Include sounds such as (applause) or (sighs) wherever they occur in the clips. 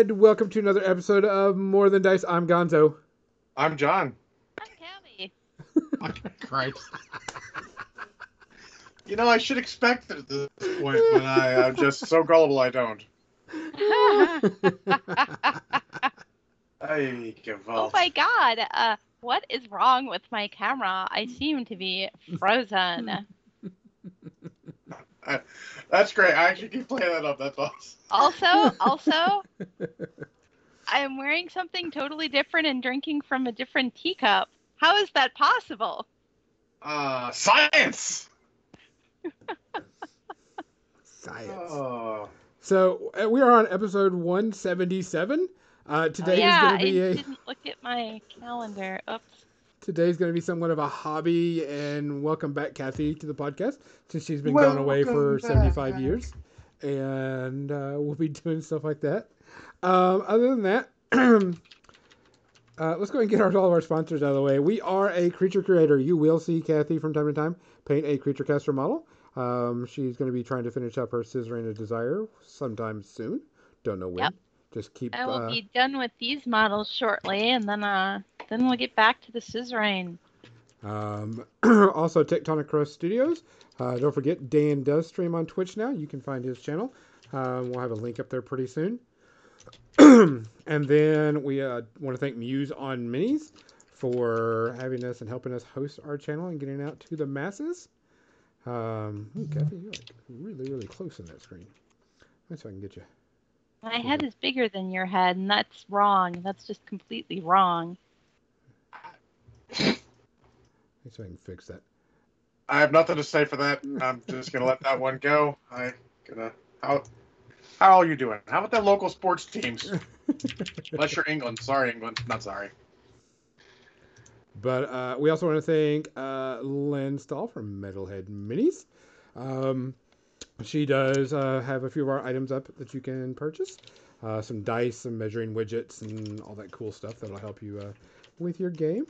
And welcome to another episode of More Than Dice. I'm Gonzo. I'm John. I'm Cammy. Christ. (laughs) You know, I should expect it at this point, but I, I'm just so gullible I don't. (laughs) I give oh my god. Uh, what is wrong with my camera? I seem to be frozen. (laughs) That's great. I actually keep playing that up. That's awesome. Also, (laughs) also, I am wearing something totally different and drinking from a different teacup. How is that possible? Uh, science. (laughs) Science. Oh. So uh, we are on episode 177. Uh, today yeah, is going to be I a didn't look at my calendar. Oops. Today's going to be somewhat of a hobby. And welcome back, Kathy, to the podcast since she's been gone away for Welcome 75 years, and uh, we'll be (laughs) doing stuff like that. Um, other than that. (clears throat) Uh, let's go and get our, all of our sponsors out of the way. We are a creature creator. You will see Kathy from time to time paint a creature caster model. Um, she's going to be trying to finish up her Scissoring of Desire sometime soon. Don't know when. Yep. Just keep. I will uh, be done with these models shortly, and then uh, then we'll get back to the scissoring. Um, (clears throat) also, Tectonic Craft Studios. Uh, don't forget, Dan does stream on Twitch now. You can find his channel. Um, we'll have a link up there pretty soon. (clears throat) and then we uh, want to thank Muse on Minis for having us and helping us host our channel and getting out to the masses. Um, ooh, Kathy, you're like really, really close in that screen. Let's see if I can get you. My head is bigger than your head, and that's wrong. That's just completely wrong. Let's see if I can fix that. I have nothing to say for that. I'm just gonna let that one go. I gonna how how are you doing? How about the local sports teams? (laughs) Unless you're England. Sorry, England. Not sorry. But uh, we also want to thank uh, Lynn Stahl from Metalhead Minis. Um, she does uh, have a few of our items up that you can purchase. Uh, some dice, some measuring widgets, and all that cool stuff that'll help you uh, with your game.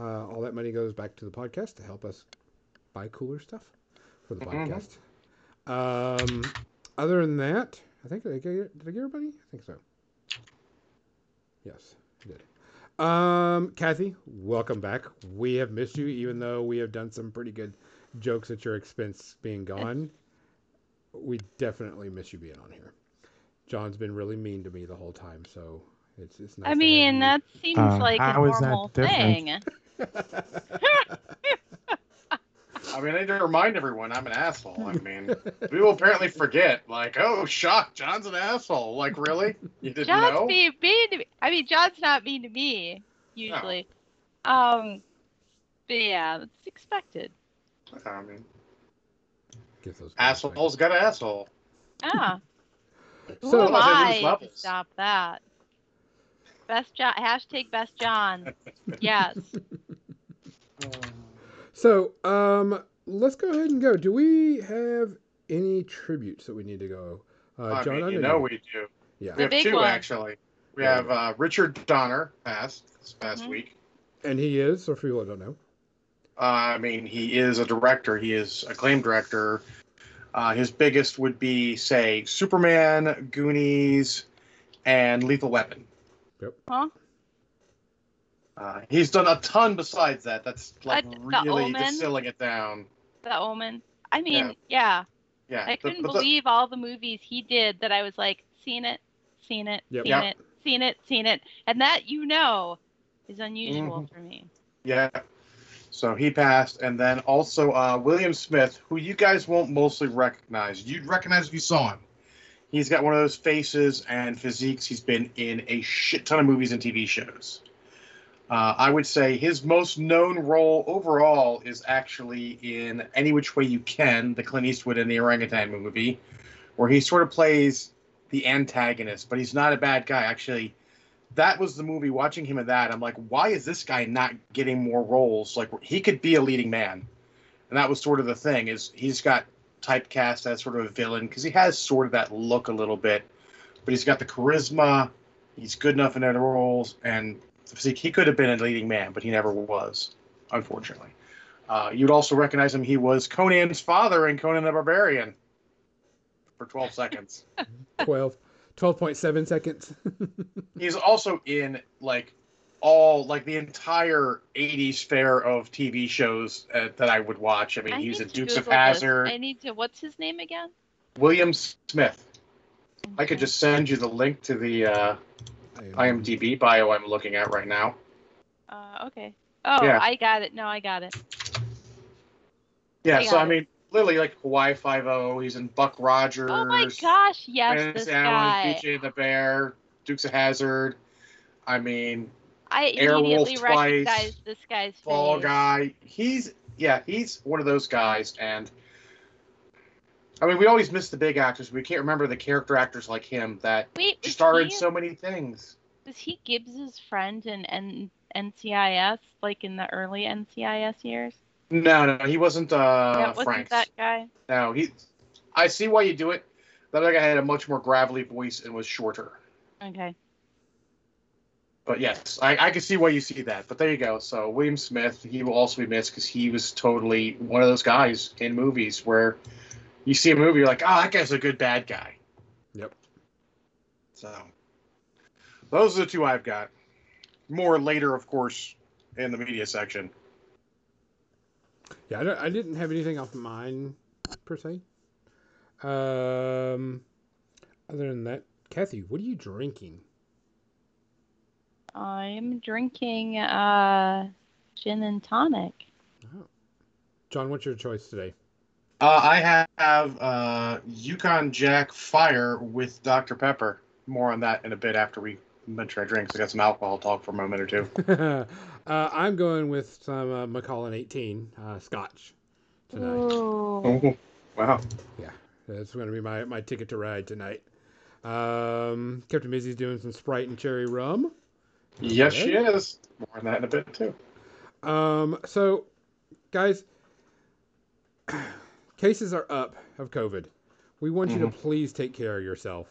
Uh, all that money goes back to the podcast to help us buy cooler stuff for the Mhm. podcast. Um, other than that, I think did I get, did I get everybody? I think so. Yes, I did. Um, Kathy, welcome back. We have missed you, even though we have done some pretty good jokes at your expense being gone. We definitely miss you being on here. John's been really mean to me the whole time, so it's it's nice. I mean, that seems Uh, like a how is that normal thing. (laughs) (laughs) I mean, I need to remind everyone I'm an asshole. I mean, we will apparently forget. Like, oh, shock, John's an asshole. Like, really? You didn't John's know? being mean to me. I mean, John's not mean to me usually. Um, but yeah, it's expected. I mean, Get those assholes got an asshole. Ah, who So- am I to stop that? Best John. Hashtag best John. (laughs) Yes. So, um, let's go ahead and go. Do we have any tributes that we need to go? Uh, I John, mean, I you know know we do. yeah, We The have two one. actually. We Yeah. have uh, Richard Donner passed this past Mhm. week. and he is. So for people that don't know, Uh, I mean, he is a director. He is acclaimed director. Uh, his biggest would be, say, Superman, Goonies, and Lethal Weapon. Huh? Uh, he's done a ton besides that. That's like Uh, really Omen? distilling it down. The Omen. I mean, Yeah. yeah. Yeah, I couldn't but the- believe all the movies he did that I was like, seen it, seen it, Yep. seen Yep. it, seen it, seen it, and that you know is unusual Mhm. for me. Yeah. So he passed, and then also uh, William Smith, who you guys won't mostly recognize. You'd recognize if you saw him. He's got one of those faces and physiques. He's been in a shit ton of movies and TV shows. Uh, I would say his most known role overall is actually in Any Which Way You Can, the Clint Eastwood and the orangutan movie, where he sort of plays the antagonist, but he's not a bad guy. Actually, that was the movie. Watching him in that, I'm like, why is this guy not getting more roles? Like he could be a leading man, and that was sort of the thing. Is he's got typecast as sort of a villain because he has sort of that look a little bit, but he's got the charisma. He's good enough in other roles, and physique. He could have been a leading man, but he never was, unfortunately. Uh, you'd also recognize him. He was Conan's father in Conan the Barbarian for 12 seconds. (laughs) 12, Twelve point seven seconds. (laughs) He's also in like all like the entire 80s fair of TV shows uh, that I would watch. I mean, I he was need in Dukes of Google this. Hazzard, I need to. What's his name again? William Smith. I could just send you the link to the uh, IMDb bio I'm looking at right now. Uh, okay. Oh, Yeah. I got it. No, I got it. Yeah, I so got I mean, literally like Hawaii Five O. He's in Buck Rogers. Oh my gosh! Yes, Vance this Allen, guy. BJ the Bear, Dukes of Hazzard. I mean, I Airwolf immediately twice, recognize this guy's Fall face. Guy. He's yeah, he's one of those guys, and I mean, we always miss the big actors. We can't remember the character actors like him that Wait, was star in so many things. was he Gibbs's friend in, in NCIS, like in the early NCIS years? No, no, he wasn't. uh that wasn't Franks. that guy. No, he. I see why you do it. That other guy had a much more gravelly voice and was shorter. Okay. But yes, I, I can see why you see that. But there you go. So William Smith, he will also be missed because he was totally one of those guys in movies where you see a movie, you're like, oh, that guy's a good bad guy. Yep. So those are the two I've got. More later, of course, in the media section. Yeah, I, don't, I didn't have anything off mine per se. Um, other than that, Kathy, what are you drinking? I'm drinking uh, gin and tonic. John, what's your choice today? Uh, I have uh, Yukon Jack Fire with Dr. Pepper. More on that in a bit after we mention our drinks. I got some alcohol talk for a moment or two. (laughs) uh, I'm going with some uh, Macallan 18 uh, Scotch tonight. Oh, wow. Yeah, that's going to be my, my ticket to ride tonight. Um, Captain Mizzy's doing some Sprite and cherry rum. Yes, she is. More on that in a bit too. Um, so, guys, (clears throat) cases are up of COVID. We want you to please take care of yourself.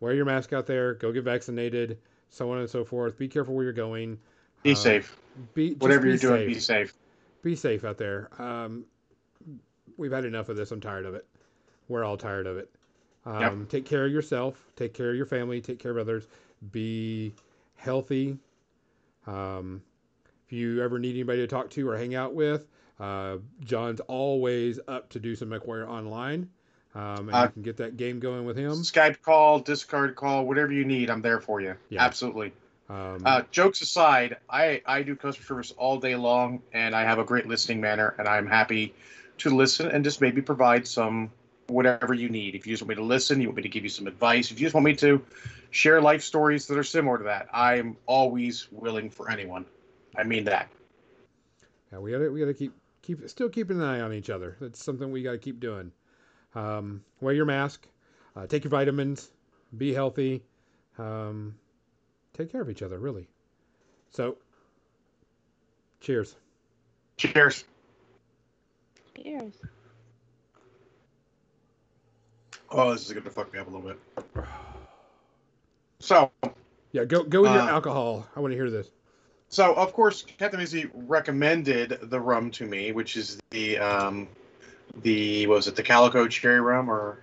Wear your mask out there. Go get vaccinated. So on and so forth. Be careful where you're going. Be Uh, safe. Be Whatever be you're doing, safe. be safe. Be safe out there. Um, we've had enough of this. I'm tired of it. We're all tired of it. Um, Yep. Take care of yourself. Take care of your family. Take care of others. Be healthy. Um, if you ever need anybody to talk to or hang out with, uh, John's always up to do some MechWarrior online. Um, and Uh, you can get that game going with him. Skype call, Discord call, whatever you need, I'm there for you. Yeah. Absolutely. Um, Uh, jokes aside, I, I do customer service all day long, and I have a great listening manner, and I'm happy to listen and just maybe provide some whatever you need. If you just want me to listen, you want me to give you some advice, if you just want me to share life stories that are similar to that, I'm always willing for anyone. I mean that. Yeah, we gotta we gotta keep keep still keeping an eye on each other. That's something we gotta keep doing. Um, wear your mask, uh, take your vitamins, be healthy, um, take care of each other. Really. So, cheers. Cheers. Cheers. Oh, this is going to fuck me up a little bit. So, Yeah, go go with your Uh, alcohol. I want to hear this. So of course, Captain Izzy recommended the rum to me, which is the um, the what was it the Calico Cherry Rum, or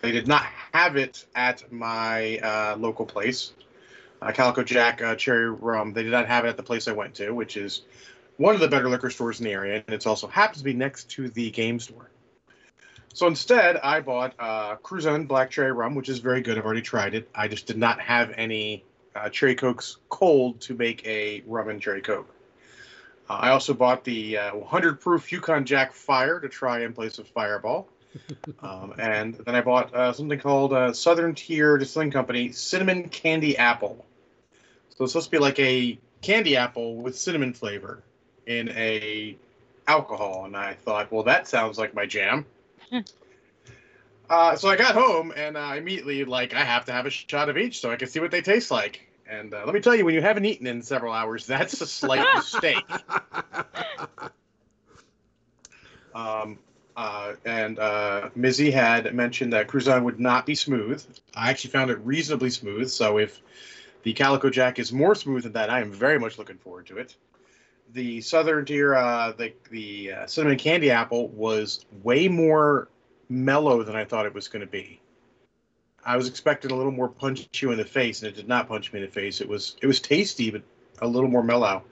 they did not have it at my uh, local place, uh, Calico Jack uh, Cherry Rum. They did not have it at the place I went to, which is one of the better liquor stores in the area, and it also happens to be next to the game store. So instead, I bought uh, Cruzan Black Cherry Rum, which is very good. I've already tried it. I just did not have any uh, cherry cokes cold to make a rum and cherry coke. Uh, I also bought the uh, 100 proof Yukon Jack Fire to try in place of Fireball. (laughs) um, and then I bought uh, something called uh, Southern Tier Distilling Company Cinnamon Candy Apple. So it's supposed to be like a candy apple with cinnamon flavor in a alcohol. And I thought, well, that sounds like my jam. Uh, so I got home and uh, immediately like I have to have a shot of each so I can see what they taste like. And uh, let me tell you, when you haven't eaten in several hours, that's a slight (laughs) mistake. Um, uh, and uh, Mizzy had mentioned that Cruzan would not be smooth. I actually found it reasonably smooth. So if the Calico Jack is more smooth than that, I am very much looking forward to it. The Southern Tier, uh, the the uh, cinnamon candy apple was way more mellow than I thought it was going to be. I was expecting a little more punch you in the face, and it did not punch me in the face. It was it was tasty, but a little more mellow.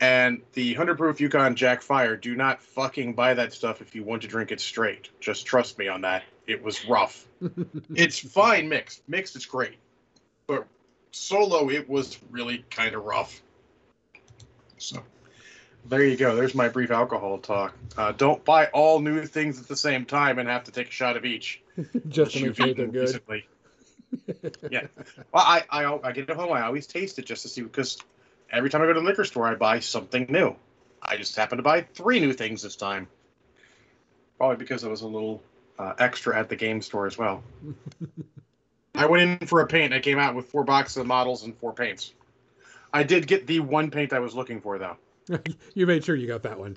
And the hundred proof Yukon Jack Fire, do not fucking buy that stuff if you want to drink it straight. Just trust me on that. It was rough. (laughs) it's fine mixed. Mixed, it's great, but solo, it was really kind of rough. So there you go. There's my brief alcohol talk. Uh, don't buy all new things at the same time and have to take a shot of each. (laughs) Just to make sure they're good. recently. yeah. Well, I, I I get it home. I always taste it just to see because every time I go to the liquor store, I buy something new. I just happened to buy three new things this time. Probably because it was a little uh, extra at the game store as well. (laughs) I went in for a paint. I came out with four boxes of models and four paints. I did get the one paint I was looking for, though. (laughs) you made sure you got that one.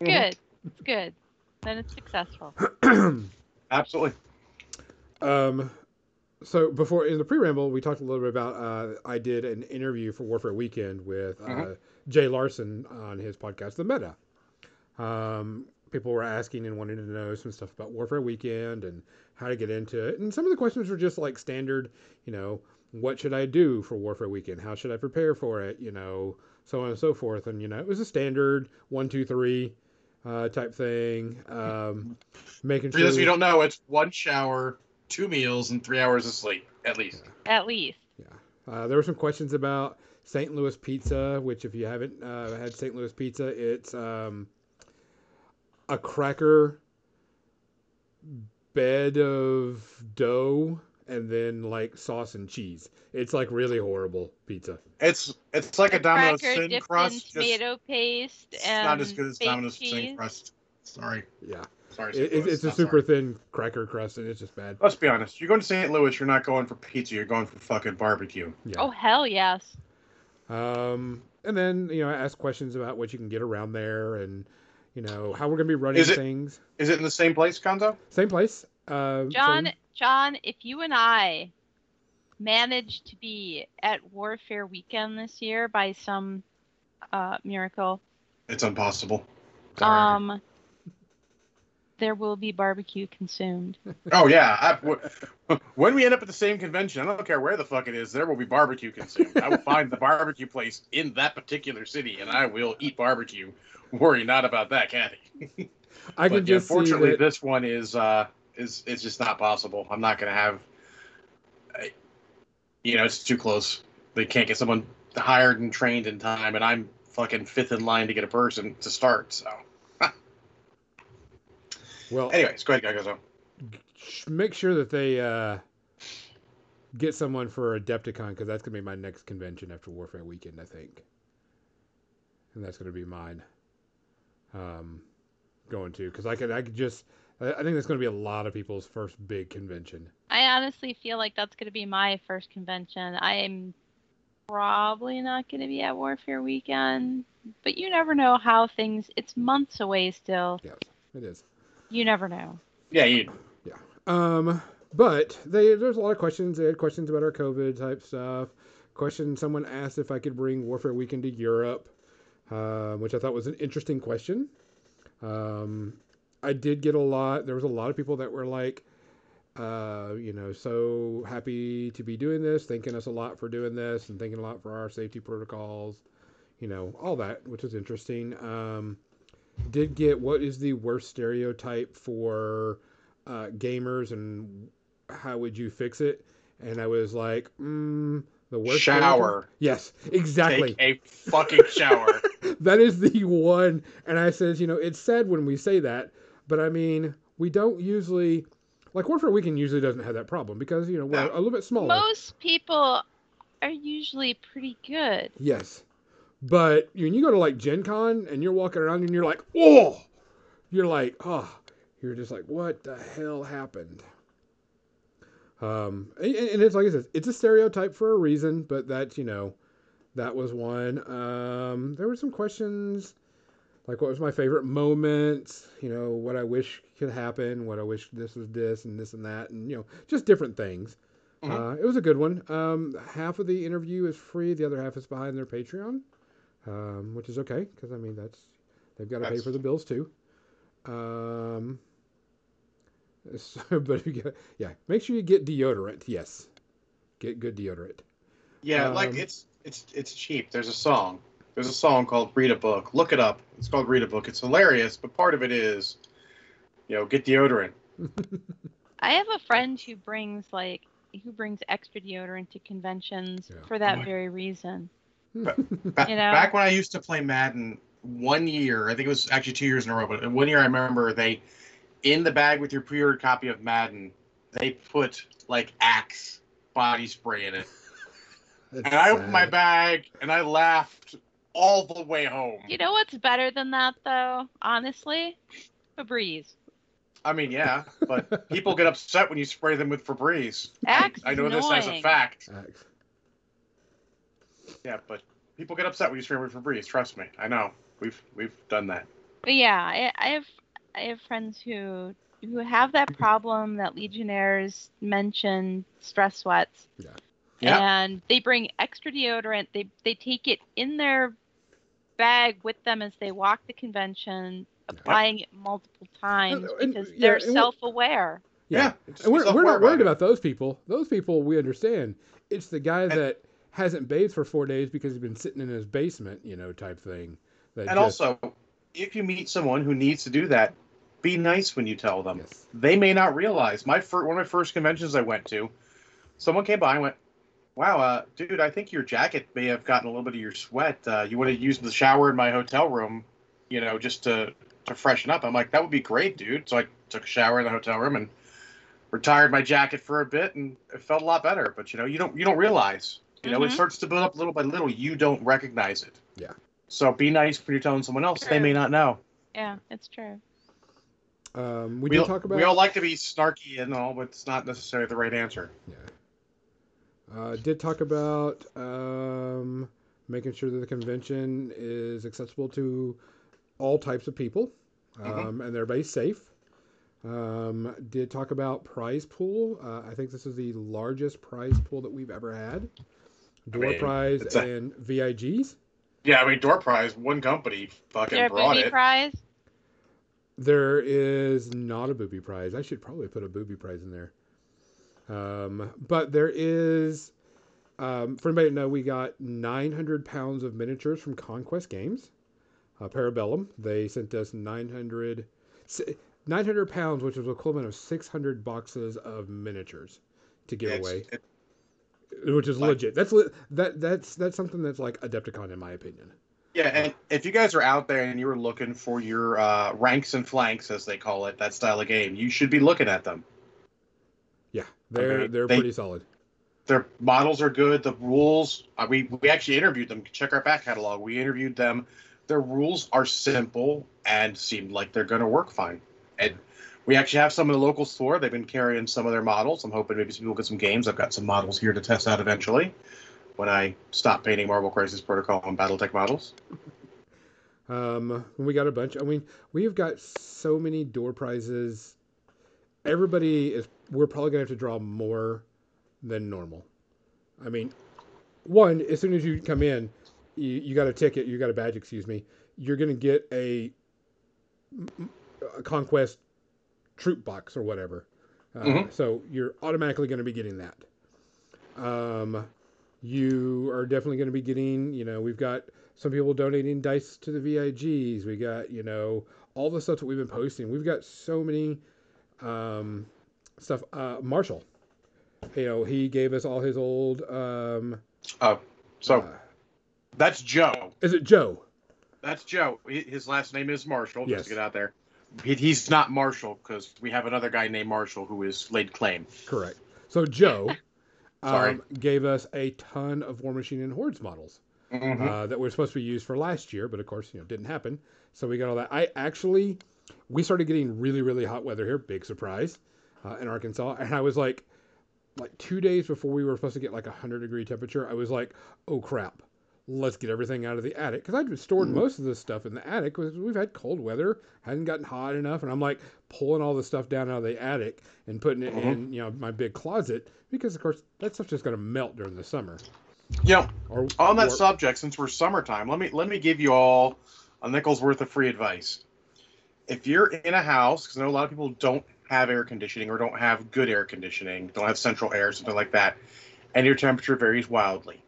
Good. It's good. Then it's successful. (clears throat) Absolutely. Um, so before in the pre-ramble, we talked a little bit about. Uh, I did an interview for Warfare Weekend with uh, Mhm. Jay Larson on his podcast, The Meta. Um, people were asking and wanting to know some stuff about Warfare Weekend and how to get into it, and some of the questions were just like standard. You know, what should I do for Warfare Weekend? How should I prepare for it? You know, so on and so forth. And you know, it was a standard one, two, three. Uh, type thing, um, making For sure. those of you who don't know, it's one shower, two meals, and three hours of sleep, at least. At least. Yeah. Uh, there were some questions about St. Louis pizza, which if you haven't uh, had St. Louis pizza, it's um, a cracker bed of dough and then like sauce and cheese. It's like really horrible pizza. It's it's like a, Domino's cracker thin crust. just- tomato paste it's and not as good as Domino's cheese. thin crust. Sorry, Yeah, sorry. it, it's, it's a super sorry. thin cracker crust and it's just bad. Let's be honest. You're going to St. Louis. You're not going for pizza. You're going for fucking barbecue. Yeah. Oh hell yes. Um, and then you know ask questions about what you can get around there and you know how we're gonna be running Is it- things. Is it in the same place, Gonzo? Same place. Uh, John same- John, if you and I managed to be at Warfare Weekend this year by some uh, miracle, It's impossible. Sorry. um, there will be barbecue consumed. oh yeah. I, w- (laughs) when we end up at the same convention, I don't care where the fuck it is. There will be barbecue consumed. I will find the barbecue place in that particular city, and I will eat barbecue. Worry not about that, Kathy. I can but yeah, just see unfortunately, that. this one is uh, is it's just not possible. I'm not gonna have. You know, it's too close. They can't get someone hired and trained in time, and I'm fucking fifth in line to get a person to start. So, (laughs) Well, anyways, go ahead, sh- make sure that they uh, get someone for Adepticon because that's gonna be my next convention after Warfare Weekend, I think, and that's gonna be mine. Um, going to because I could I could just I I think that's gonna be a lot of people's first big convention. I honestly feel like that's going to be my first convention. I'm probably not going to be at Warfare Weekend, but you never know how things. It's months away still. Yes, it is. You never know. Yeah, you. Yeah. Um, but they there's a lot of questions. They had questions about our COVID type stuff. Question someone asked if I could bring Warfare Weekend to Europe, uh, which I thought was an interesting question. Um, I did get a lot. There was a lot of people that were like, uh, you know, so happy to be doing this, thanking us a lot for doing this, and thanking a lot for our safety protocols. You know, all that, which was interesting. Um, did get what is the worst stereotype for uh, gamers and how would you fix it? And I was like, mm, the worst Shower. Yes, exactly. Take a fucking shower. (laughs) that is the one. And I says, you know, it's sad when we say that, but I mean, we don't usually like Warfare Weekend usually doesn't have that problem because you know we're a little bit smaller. Most people are usually pretty good. Yes. But when you go to like Gen Con and you're walking around and you're like, oh, you're like, oh, you're just like, what the hell happened? Um, and, and it's like I said, it's a stereotype for a reason, but that's, you know, that was one. Um, there were some questions like what was my favorite moment, you know, what I wish could happen, what I wish this was this and this and that, and, you know, just different things. Mhm. Uh, it was a good one. Um, half of the interview is free, the other half is behind their Patreon, um, which is okay because I mean that's they've got to pay for the bills too. Um, (laughs) So, but if you get, yeah, make sure you get deodorant. Yes, get good deodorant. Yeah, like Um, it's it's it's cheap. There's a song. There's a song called "Read a Book." Look it up. It's called "Read a Book." It's hilarious, but part of it is, you know, get deodorant. (laughs) I have a friend who brings like who brings extra deodorant to conventions Yeah. for that What? very reason. (laughs) Ba- You know? Back when I used to play Madden, one year, I think it was actually two years in a row, but one year I remember they, in the bag with your pre-ordered copy of Madden, they put like Axe body spray in it, (laughs) That's and I opened my bag and I laughed all the way home. You know what's better than that though? Honestly, Febreze. I mean, yeah, but (laughs) people get upset when you spray them with Febreze. I- Axe I, is know this as a fact. Axe. Yeah, but people get upset when you spray them with Febreze. Trust me, I know. We've we've done that. But yeah, I, I have I have friends who who have that problem that Legionnaires mention stress sweats. Yeah. Yeah. And they bring extra deodorant. They they take it in their bag with them as they walk the convention, applying it multiple times uh, and- because yeah, they're and what- self-aware. Yeah, just and we're, we're not worried about about those people. Those people we understand. It's the guy And- that hasn't bathed for four days because he's been sitting in his basement, you know, type thing. That And just- also, if you meet someone who needs to do that, be nice when you tell them. yes, They may not realize. My fir- one of my first conventions I went to, someone came by and went, "Wow, uh, dude, I think your jacket may have gotten a little bit of your sweat. Uh, you want to use the shower in my hotel room, you know, just to to freshen up." I'm like, "That would be great, dude." So I took a shower in the hotel room and retired my jacket for a bit, and it felt a lot better. But you know, you don't you don't realize. You know, it Mhm. starts to build up little by little. You don't recognize it. Yeah. So be nice when you're telling someone else. They may not know. Yeah, it's true. um, we, We, did talk about. we all like to be snarky and all, but it's not necessarily the right answer. Yeah. Uh, did talk about um, making sure that the convention is accessible to all types of people Mhm. um, and everybody's safe. Um, did talk about prize pool. Uh, I think this is the largest prize pool that we've ever had. Door mean, prize a- and VIGs. Yeah, I mean, door prize, one company Is fucking there a brought booby it. prize? There is not a booby prize. I should probably put a booby prize in there. Um, but there is, um, for anybody to know, we got 900 pounds of miniatures from Conquest Games, uh, Parabellum. They sent us 900, 900 pounds, which is equivalent of 600 boxes of miniatures to give away, which is like- legit. That's le- that that's that's something that's like Adepticon in my opinion. yeah, and if you guys are out there and you were looking for your uh, ranks and flanks, as they call it, that style of game, you should be looking at them. They're Okay, they're they- pretty solid. Their models are good. The rules, we we actually interviewed them. Check our back catalog. We interviewed them. Their rules are simple and seem like they're going to work fine. And we actually have some in the local store. They've been carrying some of their models. I'm hoping maybe some people get some games. I've got some models here to test out eventually when I stop painting Marvel Crisis Protocol and BattleTech models. Um, we got a bunch. I mean, we've got so many door prizes. Everybody is. We're probably gonna have to draw more than normal. I mean, one as soon as you come in, you, you got a ticket. You got a badge. Excuse me. You're gonna get a, a conquest troop box or whatever. Uh, Mhm. So you're automatically going to be getting that. Um, you are definitely going to be getting. You know, we've got some people donating dice to the VIGs. We got, you know, all the stuff that we've been posting. We've got so many um, stuff. Uh, Marshall, you know, he gave us all his old. Um, oh, So uh, that's Joe. is it Joe? That's Joe. His last name is Marshall. Yes. Just to get out there. He, he's not Marshall because we have another guy named Marshall who is laid claim. Correct. So Joe (laughs) Sorry. um, gave us a ton of War Machine and Hordes models. Mhm. uh, that were supposed to be used for last year, but of course, you know, didn't happen. So we got all that. I actually, we started getting really, really hot weather here. Big surprise uh, in Arkansas, and I was like, like two days before we were supposed to get like a hundred degree temperature, I was like, oh crap, let's get everything out of the attic because I'd stored most of this stuff in the attic because we've had cold weather, hadn't gotten hot enough, and I'm like pulling all the stuff down out of the attic and putting it in, you know, my big closet because of course that stuff's just gonna melt during the summer. Yeah. Or on that or- subject, since we're summertime, let me let me give you all a nickel's worth of free advice. If you're in a house, because I know a lot of people don't have air conditioning or don't have good air conditioning, don't have central air, something like that, and your temperature varies wildly,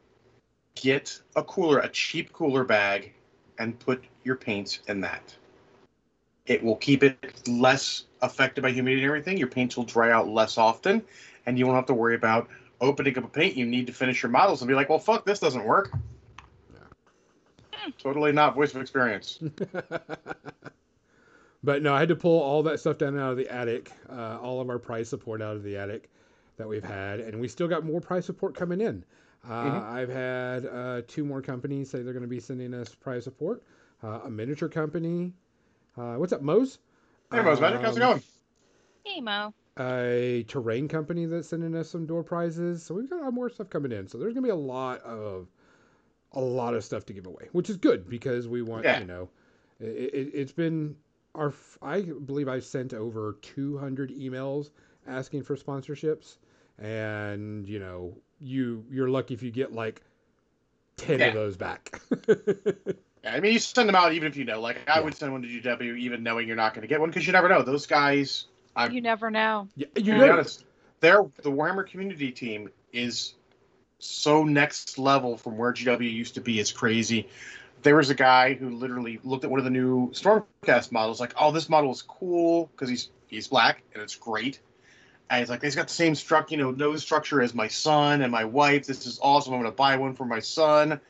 get a cooler, a cheap cooler bag, and put your paints in that. It will keep it less affected by humidity and everything. Your paints will dry out less often, and you won't have to worry about opening up a paint you need to finish your models and be like, well, fuck, this doesn't work. Yeah. Totally not voice of experience. (laughs) but no, I had to pull all that stuff down out of the attic, uh, all of our price support out of the attic that we've had, and we still got more price support coming in. Uh, Mhm. I've had uh, two more companies say they're going to be sending us price support. Uh, a miniature company. Uh, what's up, Mose? Hey, Mose Magic, how's it Um, going? Hey Mo. a terrain company that's sending us some door prizes. So we've got a lot more stuff coming in. So there's gonna be a lot of a lot of stuff to give away, which is good because we want Yeah. you know it, it, it's been our f- I believe I sent over 200 emails asking for sponsorships, and you know you you're lucky if you get like 10 Yeah. of those back. (laughs) Yeah, I mean, you send them out even if you know. Like, I Yeah. would send one to GW even knowing you're not going to get one because you never know. Those guys, I- You never know. yeah, you be know, honest, they're the Warhammer community team is so next level from where GW used to be. It's crazy. There was a guy who literally looked at one of the new Stormcast models, like, "Oh, this model is cool because he's he's black and it's great." And he's like, "He's got the same struct, you know, nose structure as my son and my wife. This is awesome. I'm going to buy one for my son."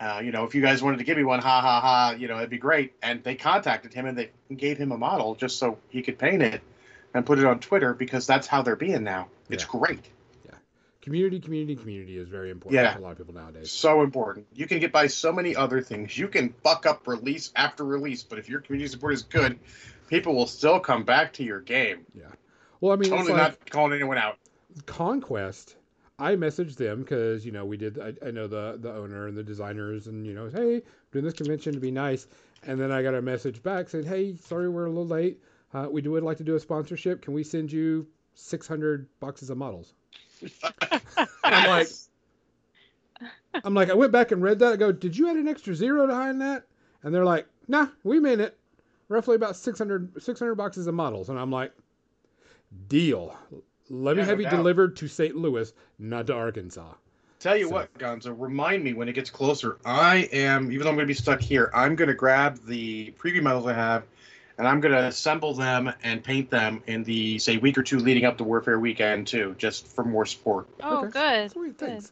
Uh, you know, if you guys wanted to give me one, ha ha ha, you know, it'd be great. And they contacted him and they gave him a model just so he could paint it and put it on Twitter because that's how they're being now. It's Yeah. great. Community, community, community is very important Yeah. a lot of people nowadays. So important. You can get by so many other things. You can fuck up release after release, but if your community support is good, people will still come back to your game. Yeah. Well, I mean, Totally like, not calling anyone out. Conquest, I messaged them because you know we did. I, I know the the owner and the designers, and you know, hey, doing this convention to be nice. And then I got a message back saying, hey, sorry we're a little late. Uh, we would like to do a sponsorship. Can we send you 600 boxes of models? (laughs) I'm like, (laughs) I'm like, I went back and read that. I go, did you add an extra zero behind that? And they're like, nah, we meant it. Roughly about 600, 600 boxes of models. And I'm like, deal. Let me have no you doubt. delivered to St. Louis, not to Arkansas. Tell you So- what, Gonzo, remind me when it gets closer. I am, even though I'm going to be stuck here, I'm going to grab the preview models I have and I'm going to assemble them and paint them in the, say, week or two leading up to Warfare Weekend, too, just for more support. Oh, Okay. good. Sweet, good.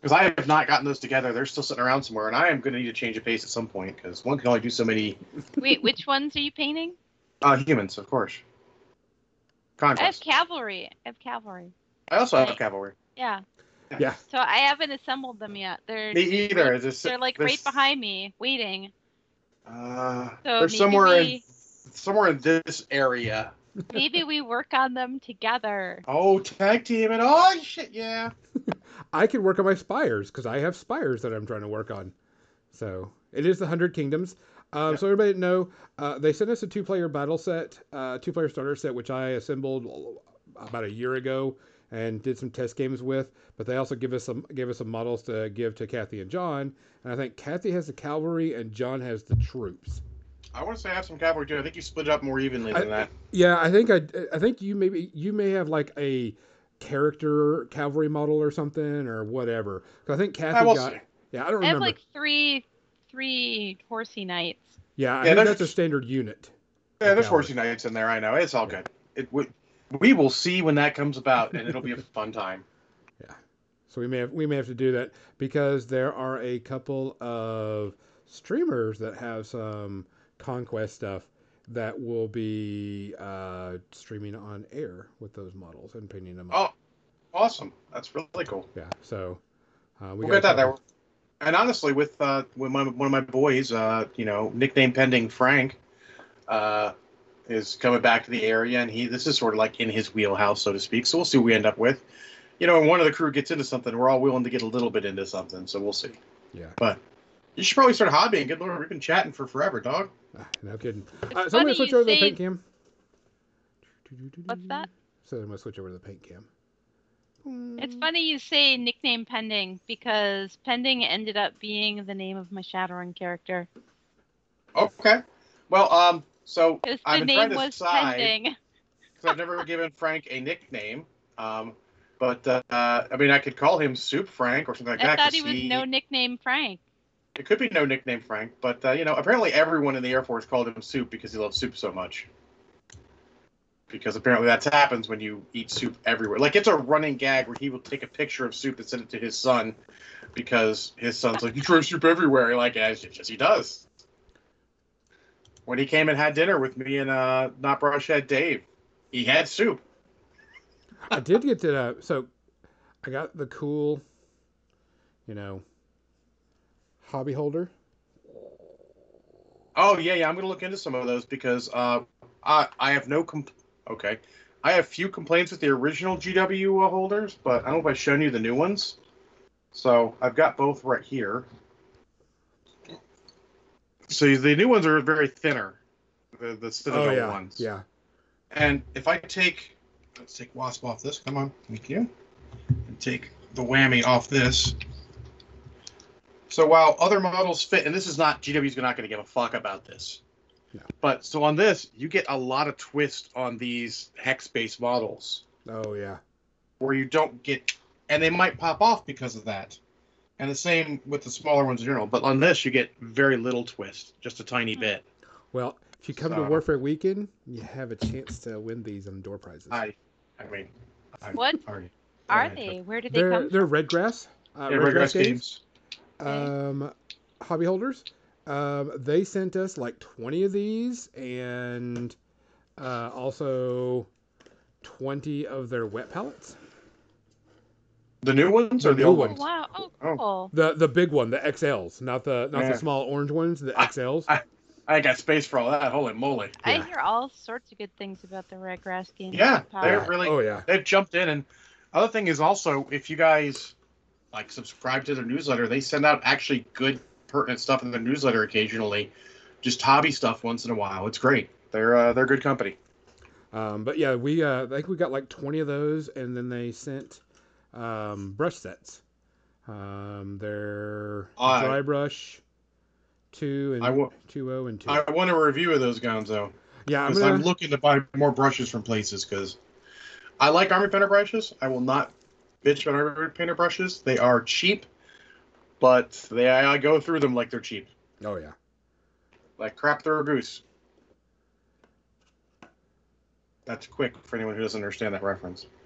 Because I have not gotten those together. They're still sitting around somewhere, and I am going to need to change a pace at some point because one can only do so many Wait, which ones are you painting? uh, humans, of course. I have cavalry. I have cavalry. I also have cavalry. Yeah. Yeah. So I haven't assembled them yet. They're Me either. It's just- they're like there's- right behind me, waiting. Uh, So they're maybe somewhere in we- somewhere in this area. Maybe we work on them together. Oh, tag team and oh shit, yeah. (laughs) I can work on my spires because I have spires that I'm trying to work on. So it is the Hundred Kingdoms. Um, Yeah. So everybody know uh, they sent us a two-player battle set, uh, two-player starter set, which I assembled about a year ago and did some test games with. But they also give us some gave us some models to give to Kathy and John. And I think Kathy has the cavalry and John has the troops. I want to say I have some cavalry too. I think you split it up more evenly I- than that. Yeah, I think I I think you maybe you may have like a character cavalry model or something or whatever. 'Cause I think ah, Kathy I got see. yeah I don't I have remember. like three three horsey knights. Yeah, I Yeah, think that's a standard unit. Yeah, there's Cavalry. horsey knights in there. I know it's all good. It we, we will see when that comes about, and it'll be a (laughs) fun time. Yeah, so we may have we may have to do that because there are a couple of streamers that have some conquest stuff that will be uh, streaming on air with those models and painting them up. Oh, awesome! That's really cool. Yeah, so uh, we We'll got that there. And honestly, with uh, with my, one of my boys, uh, you know, nickname pending Frank, uh, is coming back to the area, and he this is sort of like in his wheelhouse, so to speak. So we'll see what we end up with. You know, when one of the crew gets into something, we're all willing to get a little bit into something. So we'll see. Yeah, You should probably start hobbying. Good lord, we've been chatting for forever, dog. ah, no kidding. It's Uh, so I'm gonna switch over to the paint cam. What's that? So I'm gonna switch over to the paint cam. It's funny you say nickname pending because pending ended up being the name of my Shadowrun character. Okay. Well, um, so Because I've the been trying name to was decide. pending. because I've never given Frank a nickname. Um, but uh, I mean, I could call him Soup Frank or something like I that. thought 'cause he was no nickname Frank. It could be no nickname Frank, but uh, you know, apparently everyone in the Air Force called him Soup because he loves soup so much. Because apparently that happens when you eat soup everywhere. Like it's a running gag where he will take a picture of soup and send it to his son because his son's like, "You throw soup everywhere." Like, yes, yes, he does. When he came and had dinner with me and uh, not brush head Dave, he had soup. I did get to uh, so I got the cool, you know, hobby holder. Oh yeah, yeah. I'm gonna look into some of those because uh, I I have no compl- okay. I have few complaints with the original GW uh, holders, but I don't know if I've shown you the new ones. So I've got both right here. So the new ones are very thinner, the the Citadel oh yeah, ones. yeah. And if I take, let's take Wasp off this. Come on, thank you. And take the whammy off this. So while other models fit, and this is not GW's not going to give a fuck about this. No. But so on this, you get a lot of twist on these hex-based models Oh yeah. where you don't get, and they might pop off because of that. And the same with the smaller ones in general. But on this, you get very little twist, just a tiny bit. Well, if you come to Warfare Weekend, you have a chance to win these on door prizes. I, I mean, I What already- are already took- they? Where did they they're come they're from? red grass. Uh, Yeah, red, Red grass, Grass games. games. Um, hobby holders. Um, they sent us like twenty of these, and uh, also twenty of their wet pallets. The new ones or The the old ones. ones? wow. Oh, Oh. cool. The the big one, the XLs, not the not Yeah. the small orange ones, the XLs. I- I ain't got space for all that. Holy moly! I Yeah. hear all sorts of good things about the Red Grass game. Yeah, they're really oh yeah. they've jumped in. And other thing is also if you guys like subscribe to their newsletter, they send out actually good pertinent stuff in their newsletter occasionally. Just hobby stuff once in a while. It's great. They're uh, they're good company. Um, but yeah, we uh, I think we got like twenty of those, and then they sent um, brush sets. Um, they're dry brush two and I wa- two O and two. I want a review of those guns though, yeah, I'm because gonna. I'm looking to buy more brushes from places. Because I like Army Painter brushes. I will not bitch about Army Painter brushes. They are cheap, but they I go through them like they're cheap. oh yeah. like crap through a goose. That's quick for anyone who doesn't understand that reference. (laughs)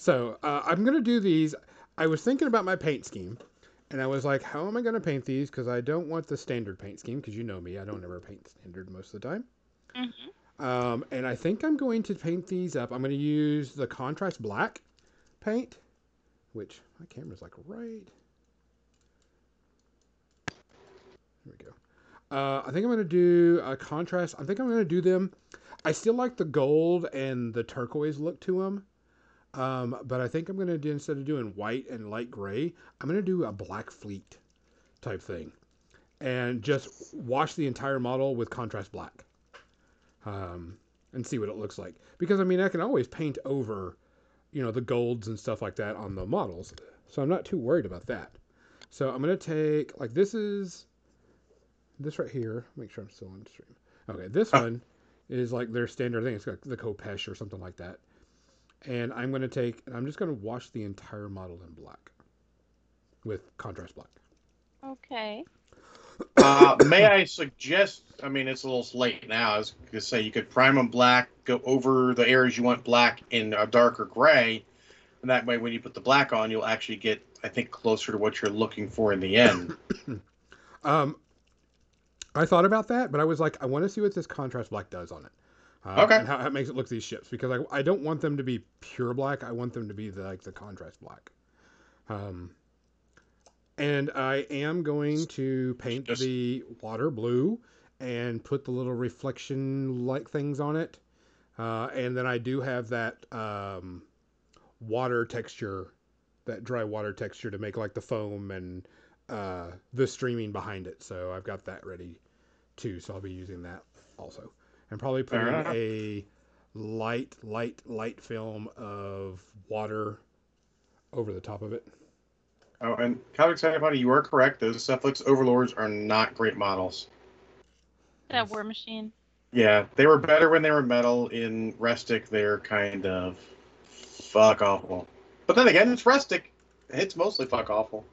So uh, I'm gonna do these. I was thinking about my paint scheme, and I was like, how am I gonna paint these? Because I don't want the standard paint scheme. Because you know me, I don't ever paint standard most of the time. Mhm. Um, and I think I'm going to paint these up. I'm going to use the contrast black paint, which my camera's like right. There we go. Uh, I think I'm going to do a contrast. I think I'm going to do them. I still like the gold and the turquoise look to them. Um, but I think I'm going to do, instead of doing white and light gray, I'm going to do a black fleet type thing. And just wash the entire model with contrast black um, and see what it looks like. Because I mean, I can always paint over, you know, the golds and stuff like that on the models, so I'm not too worried about that. So I'm gonna take like this is this right here. Make sure I'm still on stream. Okay, this Huh. one is like their standard thing. It's got the Khopesh or something like that. And I'm gonna take and I'm just gonna wash the entire model in black with contrast black. Okay. Uh, may I suggest? I mean, it's a little late now. I was going to say you could prime them black, go over the areas you want black in a darker gray, and that way, when you put the black on, you'll actually get, I think, closer to what you're looking for in the end. (coughs) Um, I thought about that, but I was like, I want to see what this contrast black does on it. Uh, Okay. And how, how it makes it look these ships because I, I don't want them to be pure black. I want them to be the, like the contrast black. Um, and I am going to paint Just- the water blue and put the little reflection like things on it. Uh, and then I do have that um, water texture, that dry water texture to make like the foam and uh, the streaming behind it. So I've got that ready too. So I'll be using that also, and probably putting enough. a light, light, light film of water over the top of it. Oh, and kind of excited about it. You are correct. Those Cephalyx Overlords are not great models. That War Machine. Yeah, they were better when they were metal. In Restic, they're kind of fuck awful. But then again, it's Restic. It's mostly fuck awful.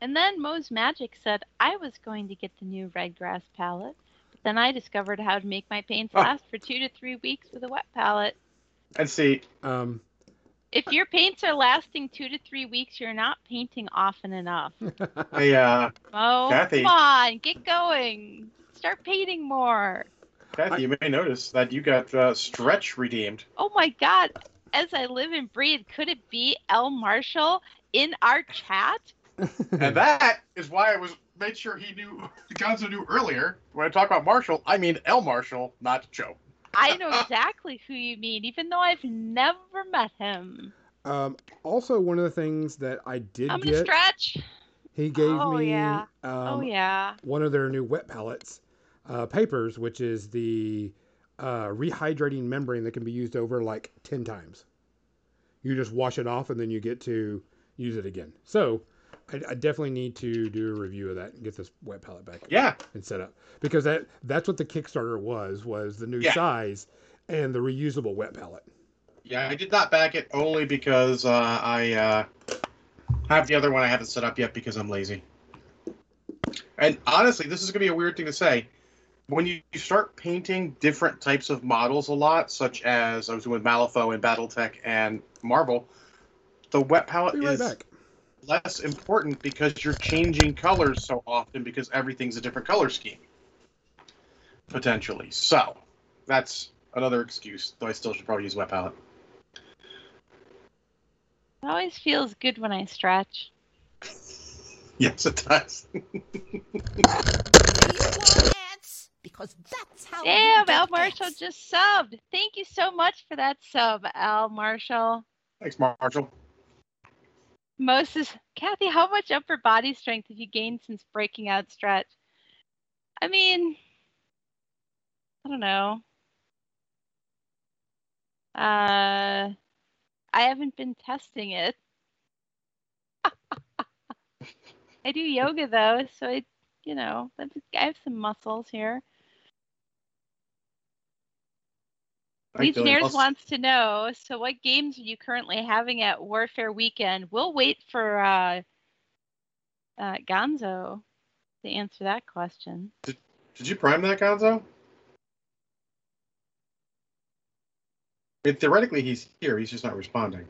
And then Moe's Magic said I was going to get the new red grass palette, but then I discovered how to make my paints Oh. last for two to three weeks with a wet palette. And see, Um, If your paints are lasting two to three weeks, you're not painting often enough. (laughs) hey, uh, Oh, Kathy. come on, get going. Start painting more. Kathy, you may notice that you got uh, Stretch redeemed. Oh my God. As I live and breathe, could it be L. Marshall in our chat? (laughs) And that is why I was made sure he knew Gonzo knew earlier. When I talk about Marshall, I mean L Marshall, not Joe. I know exactly who you mean, even though I've never met him. um, also, one of the things that I did I'm get. Stretch. He gave Oh, me yeah. um, oh yeah. one of their new wet palettes uh, papers, which is the uh, rehydrating membrane that can be used over like 10 times. You just wash it off and then you get to use it again. So I, I definitely need to do a review of that and get this wet palette back Yeah, and set up because that that's what the Kickstarter was was the new Yeah. size and the reusable wet palette. yeah. I did not back it only because uh, I uh, have the other one I haven't set up yet because I'm lazy. And honestly, this is gonna be a weird thing to say. When you, you start painting different types of models a lot, such as I was doing Malifaux and BattleTech and Marvel, the wet palette right is back. Less important because you're changing colors so often because everything's a different color scheme potentially so that's another excuse though i still should probably use wet palette It always feels good when I stretch. (laughs) yes it does Do you want ants? Because that's how you Damn, get Al Marshall ants. just subbed. Thank you so much for that sub, Al Marshall. thanks marshall Moses, Kathy, how much upper body strength have you gained since breaking out stretch? I mean, I don't know. Uh, I haven't been testing it. (laughs) I do yoga though, so I, you know, I have some muscles here. Thank you. Legionnaires Also- wants to know. So, what games are you currently having at Warfare Weekend? We'll wait for uh, uh, Gonzo to answer that question. did you prime that gonzo I mean, theoretically he's here he's just not responding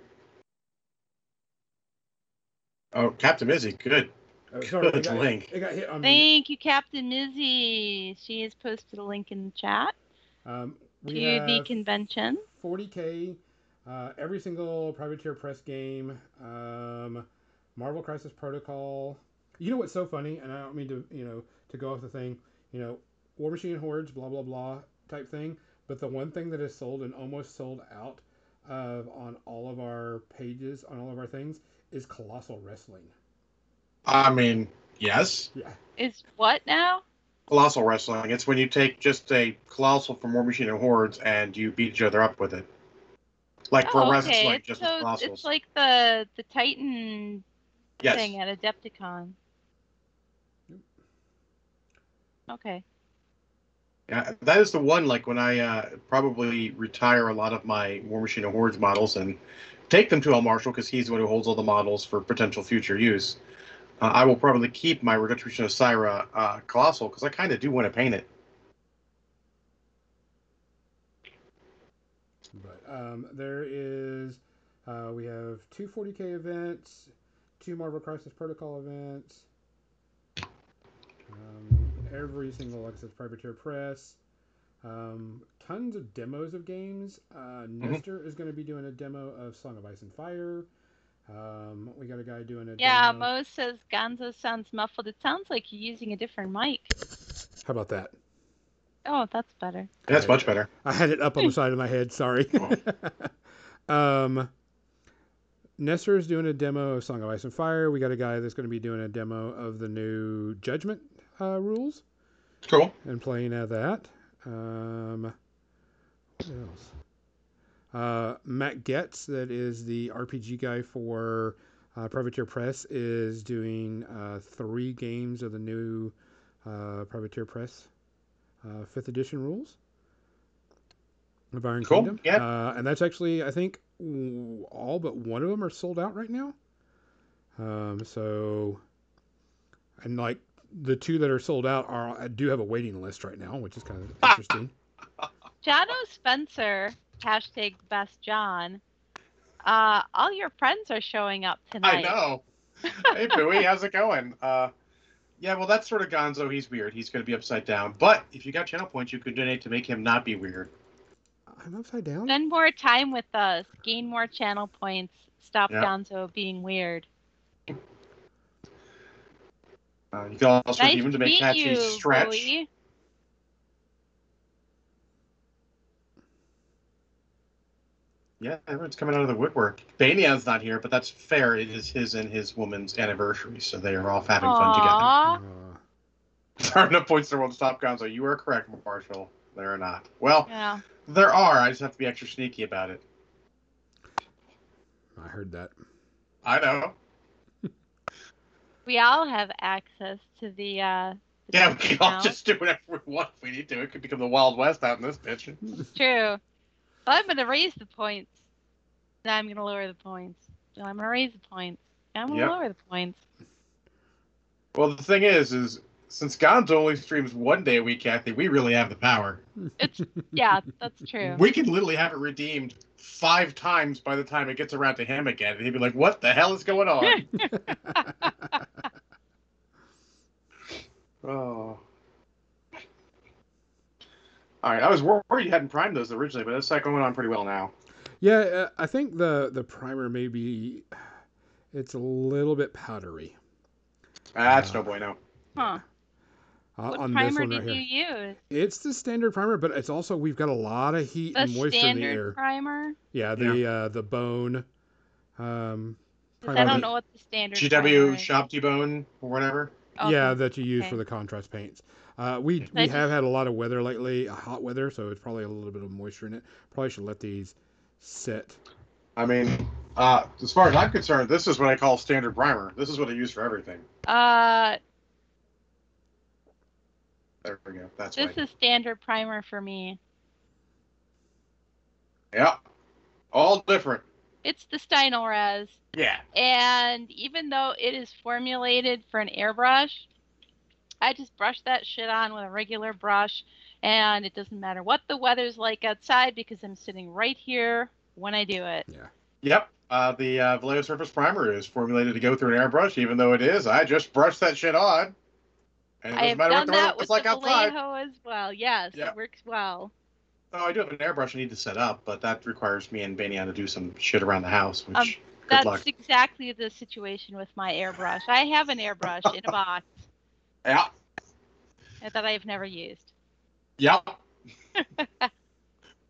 oh captain izzy good Oh, sorry, Good got, link. Hit. Thank you, Captain Mizzy. She has posted a link in the chat Um, we to the convention. 40k, uh, every single Privateer Press game, um, Marvel Crisis Protocol. You know what's so funny, and I don't mean to, you know, to go off the thing, you know, War Machine Hordes, blah blah blah type thing. But the one thing that is sold and almost sold out of on all of our pages, on all of our things, is Colossal Wrestling. i mean yes Yeah, Is what now? Colossal wrestling. It's when you take just a colossal from War Machine and Hordes and you beat each other up with it. Like pro oh, wrestling, okay. It's, just so with colossals. it's like the the Titan yes. thing at Adepticon. Okay. Yeah, that is the one. Like when I uh, probably retire a lot of my War Machine and Hordes models and take them to El Marshall because he's the one who holds all the models for potential future use. Uh, I will probably keep my Retribution of Scyrah uh, Colossal because I kind of do want to paint it. but um, there is, uh, we have two 40k events, two Marvel Crisis Protocol events. Um, every single, like I said, Privateer Press. Um, tons of demos of games. Uh, Nestor is going to be doing a demo of Song of Ice and Fire. Um, we got a guy doing a Yeah, demo. Mo says Gonzo sounds muffled. It sounds like you're using a different mic. How about that? Oh, that's better. That's much better. I had it up on the (laughs) side of my head. Sorry. (laughs) um, Nestor is doing a demo of Song of Ice and Fire. We got a guy that's going to be doing a demo of the new Judgment uh, rules Cool. and playing at that. Um, what else? Uh, Matt Goetz, that is the RPG guy for uh, Privateer Press, is doing uh, three games of the new uh, Privateer Press uh, fifth edition rules of Iron Cool, Kingdom. yeah. Uh, and that's actually, I think, all but one of them are sold out right now. Um, so, and like the two that are sold out are, I do have a waiting list right now, which is kind of (laughs) interesting. John O. Spencer, hashtag best John. Uh, all your friends are showing up tonight. I know. hey, (laughs) Bowie, how's it going? Uh, yeah, well, that's sort of Gonzo. He's weird. He's going to be upside down. But if you got channel points, you could donate to make him not be weird. I'm upside down. Spend more time with us. Gain more channel points. Stop Yeah. Gonzo being weird. Uh, you can also nice redeem him to to make meet Catchy stretch. Bowie. Yeah, everyone's coming out of the woodwork. Banian's not here, but that's fair. It is his and his woman's anniversary, so they are off having fun together. Aw. (laughs) There are no points there will stop Gonzo. You are correct, Marshall. There are not. Well, Yeah. there are. I just have to be extra sneaky about it. I heard that. I know. We all have access to the uh the Yeah, we can all just do whatever we want if we need to. It could become the Wild West out in this bitch. It's True. But I'm gonna raise the points. Now I'm gonna lower the points. Now I'm gonna raise the points. Now I'm gonna Yep. lower the points. Well, the thing is, is since Gonzo only streams one day a week, Kathy, we really have the power. It's yeah, that's true. We can literally have it redeemed five times by the time it gets around to him again. And he'd be like, what the hell is going on? (laughs) oh. All right, I was worried you hadn't primed those originally, but it's like going on pretty well now. Yeah, uh, I think the the primer may be it's a little bit powdery That's Uh, no bueno. Huh. uh, What on this primer one did right you here. use? It's the standard primer, but it's also we've got a lot of heat The and moisture in the standard air. primer? Yeah, the uh, the bone. Um, 'Cause I don't know what the standard GW primer. Shop T-Bone or whatever. Yeah, that you use Okay. for the contrast paints. Uh, we we I have just- had a lot of weather lately, uh, hot weather, so it's probably a little bit of moisture in it. Probably should let these sit. I mean, uh, as far as I'm concerned, this is what I call standard primer. This is what I use for everything. Uh, There we go. That's this right. is standard primer for me. Yeah. All different. It's the Stynylrez. Yeah. And even though it is formulated for an airbrush, I just brush that shit on with a regular brush, and it doesn't matter what the weather's like outside because I'm sitting right here when I do it. Yeah. Yep. Uh, the uh, Vallejo Surface Primer is formulated to go through an airbrush, even though it is. I just brush that shit on. And it doesn't have matter done what the weather that is with like the outside. Vallejo as well. Yes, Yeah. it works well. Oh, I do have an airbrush I need to set up, but that requires me and Banian to do some shit around the house, which Um, good That's luck. exactly the situation with my airbrush. I have an airbrush in a (laughs) box Yeah. that I've never used. Yep. (laughs)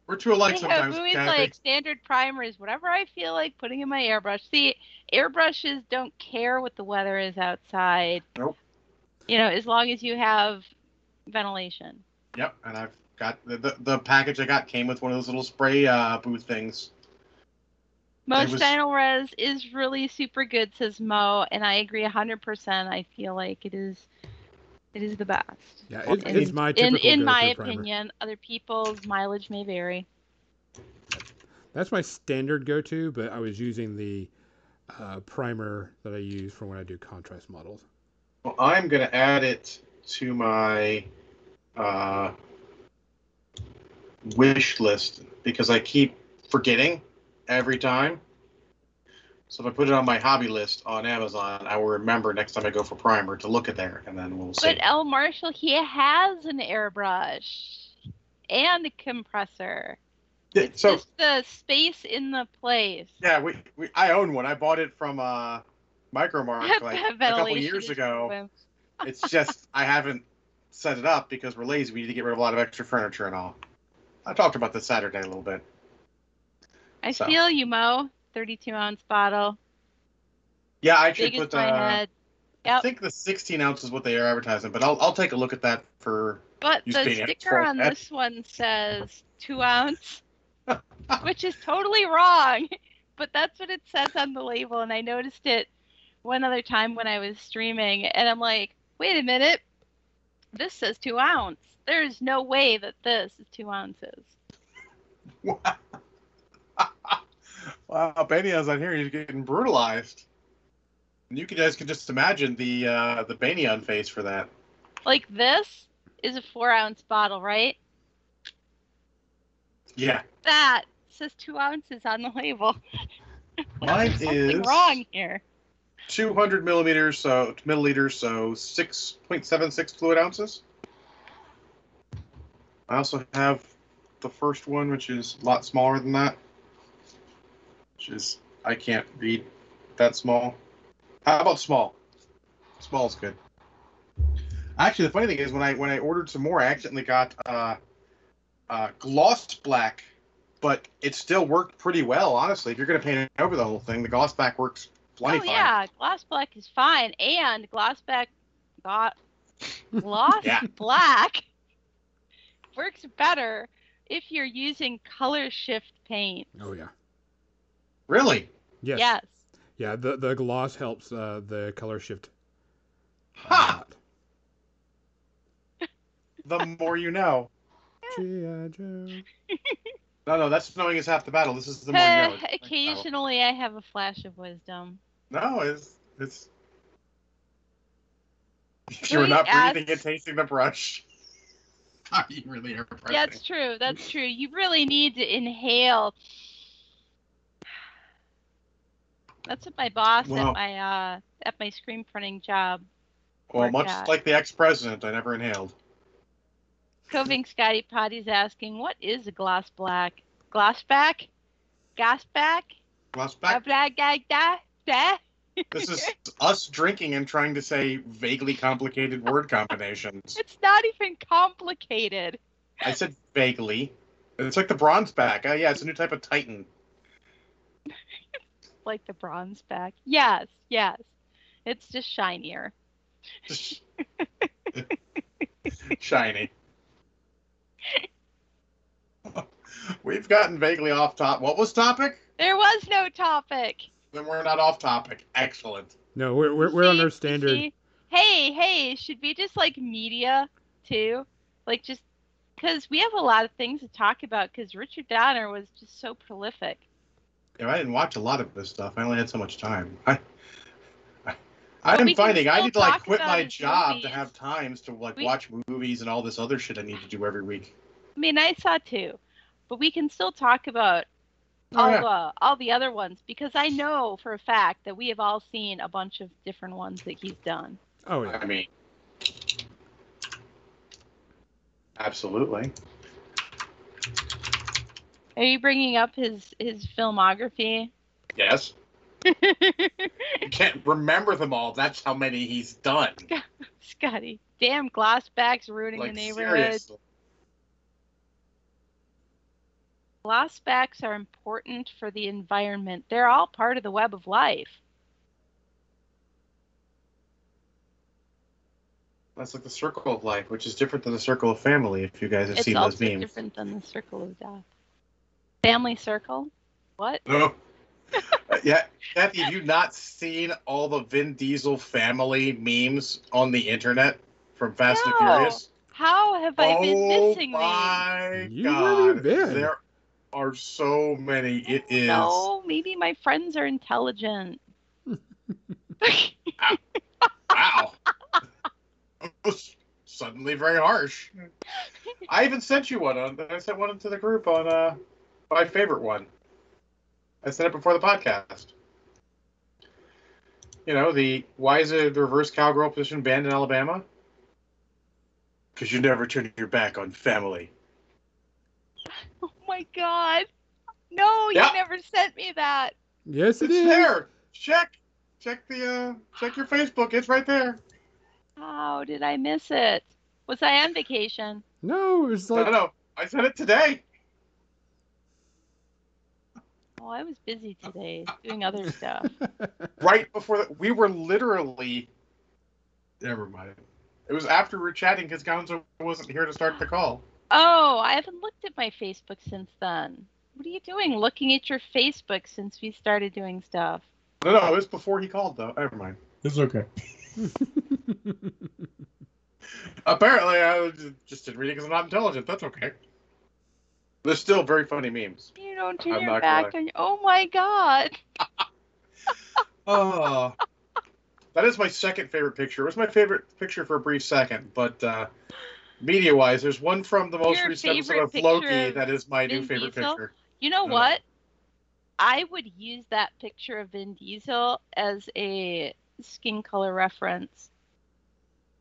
We're too alike sometimes. Kathy. like standard primer is whatever I feel like putting in my airbrush. See, airbrushes don't care what the weather is outside. Nope. You know, as long as you have ventilation. Yep, and I've got the, the the package I got came with one of those little spray uh, booth things. Most was- Stynylrez is really super good, says Mo, and I agree 100%. I feel like it is it is the best. Yeah, it, in- it's my In in my go-to primer. opinion, other people's mileage may vary. That's my standard go-to, but I was using the uh, primer that I use for when I do contrast models. Well, I'm gonna add it to my uh, wish list because I keep forgetting every time. So if I put it on my hobby list on Amazon, I will remember next time I go for primer to look at there, and then we'll see. But L. Marshall, he has an airbrush and a compressor. Yeah, It's so just the space in the place. yeah, we, we I own one. I bought it from uh, Micromark (laughs) like a couple years ago. It's just I haven't set it up because we're lazy. We need to get rid of a lot of extra furniture and all. I talked about this Saturday a little bit. I So. feel you, Mo. 32 ounce bottle. Yeah, I as put uh, head. I think the 16 ounces is what they are advertising, but I'll I'll take a look at that for. But the sticker on forehead. this one says two ounce, (laughs) which is totally wrong. (laughs) But that's what it says on the label, and I noticed it one other time when I was streaming, and I'm like, wait a minute, this says two ounce. There is no way that this is two ounces. (laughs) wow, Banyan's on here. He's getting brutalized. And you guys can just imagine the uh, the Banyan face for that. Like this is a four ounce bottle, right? Yeah. That says two ounces on the label. (laughs) Mine is wrong here. 200 millimeters, so milliliters, so 6.76 fluid ounces. I also have the first one, which is a lot smaller than that. Which is I can't read that small. How about small? Small is good. Actually, the funny thing is when I when I ordered some more, I accidentally got uh, uh, gloss black, but it still worked pretty well. Honestly, if you're gonna paint over the whole thing, the gloss black works plenty oh fine. yeah, gloss black is fine, and gloss black got (laughs) gloss Yeah. black works better if you're using color shift paint. Oh yeah. Really? Yes. Yes. Yeah. The the gloss helps uh, the color shift. Ha! (laughs) The more you know. G.I. (laughs) Joe. No, no, that's knowing is half the battle. This is the more you know. (laughs) Occasionally, I have a flash of wisdom. No, it's it's. If you're not breathing ask- and tasting the brush. Are you really are Yeah, it's true. That's true. You really need to inhale. That's what my boss Well- at my uh at my screen printing job. Well, much at. like the ex-president, I never inhaled. Coving Scotty Potty's asking, "What is a gloss black? Gloss back? Gas back? Glass Blah, back. blah, blah, blah, blah." This is (laughs) us drinking and trying to say vaguely complicated word combinations. It's not even complicated. I said vaguely. It's like the bronze back. Uh, yeah, it's a new type of Titan. (laughs) Like the bronze back. Yes, yes. It's just shinier. (laughs) Shiny. We've gotten vaguely off top. What was topic? There was no topic. Then we're not off topic. Excellent. No, we're we're, we're on our standard. see? Hey, hey, should we just like media too? Like just because we have a lot of things to talk about because Richard Donner was just so prolific. Yeah, I didn't watch a lot of this stuff. I only had so much time. (laughs) I, I, But I'm we can finding I still need to like quit my job movies. to have times to like We- watch movies and all this other shit I need to do every week. I mean, I saw two, but we can still talk about all yeah. the all the other ones because I know for a fact that we have all seen a bunch of different ones that he's done. Oh yeah. I mean, absolutely. Are you bringing up his his filmography? Yes. (laughs) You can't remember them all. That's how many he's done. (laughs) Scotty, damn glassbacks ruining Like the neighborhood. seriously. Glassbacks are important for the environment. They're all part of the web of life. That's like the circle of life, which is different than the circle of family. If you guys have It's seen those also memes. different than the circle of death. Family circle? What? No. (laughs) yeah, Kathy, have you not seen all the Vin Diesel family memes on the internet from Fast and No. Furious? How have I been oh missing these? my You god! really been. There are so many. It is. No, maybe my friends are intelligent. (laughs) Wow. Suddenly very harsh. I even sent you one on. I sent one into the group on uh my favorite one. I sent it before the podcast. You know the why is the reverse cowgirl position banned in Alabama? Because you never turn your back on family. (laughs) oh my god. No, you Yeah. never sent me that. Yes, it It's is. there. Check, check the uh, check your Facebook. It's right there. How did I miss it? Was I on vacation? No, it's No, like no, no. I sent it today. Oh, I was busy today doing other stuff. (laughs) right before that. We were literally. Never mind. It was after we were chatting because Gonzo wasn't here to start the call. Oh, I haven't looked at my Facebook since then. What are you doing looking at your Facebook since we started doing stuff? No, no, it was before he called though. Never mind. It's okay. (laughs) Apparently, I just didn't read it because I'm not intelligent. That's okay. There's still very funny memes. You don't turn I'm your back gonna- on. Oh my god. (laughs) Oh, that is my second favorite picture. It was my favorite picture for a brief second, but uh, media-wise, there's one from the most Your recent episode of Loki of that is my new favorite Diesel? picture. You know Uh, what? I would use that picture of Vin Diesel as a skin color reference.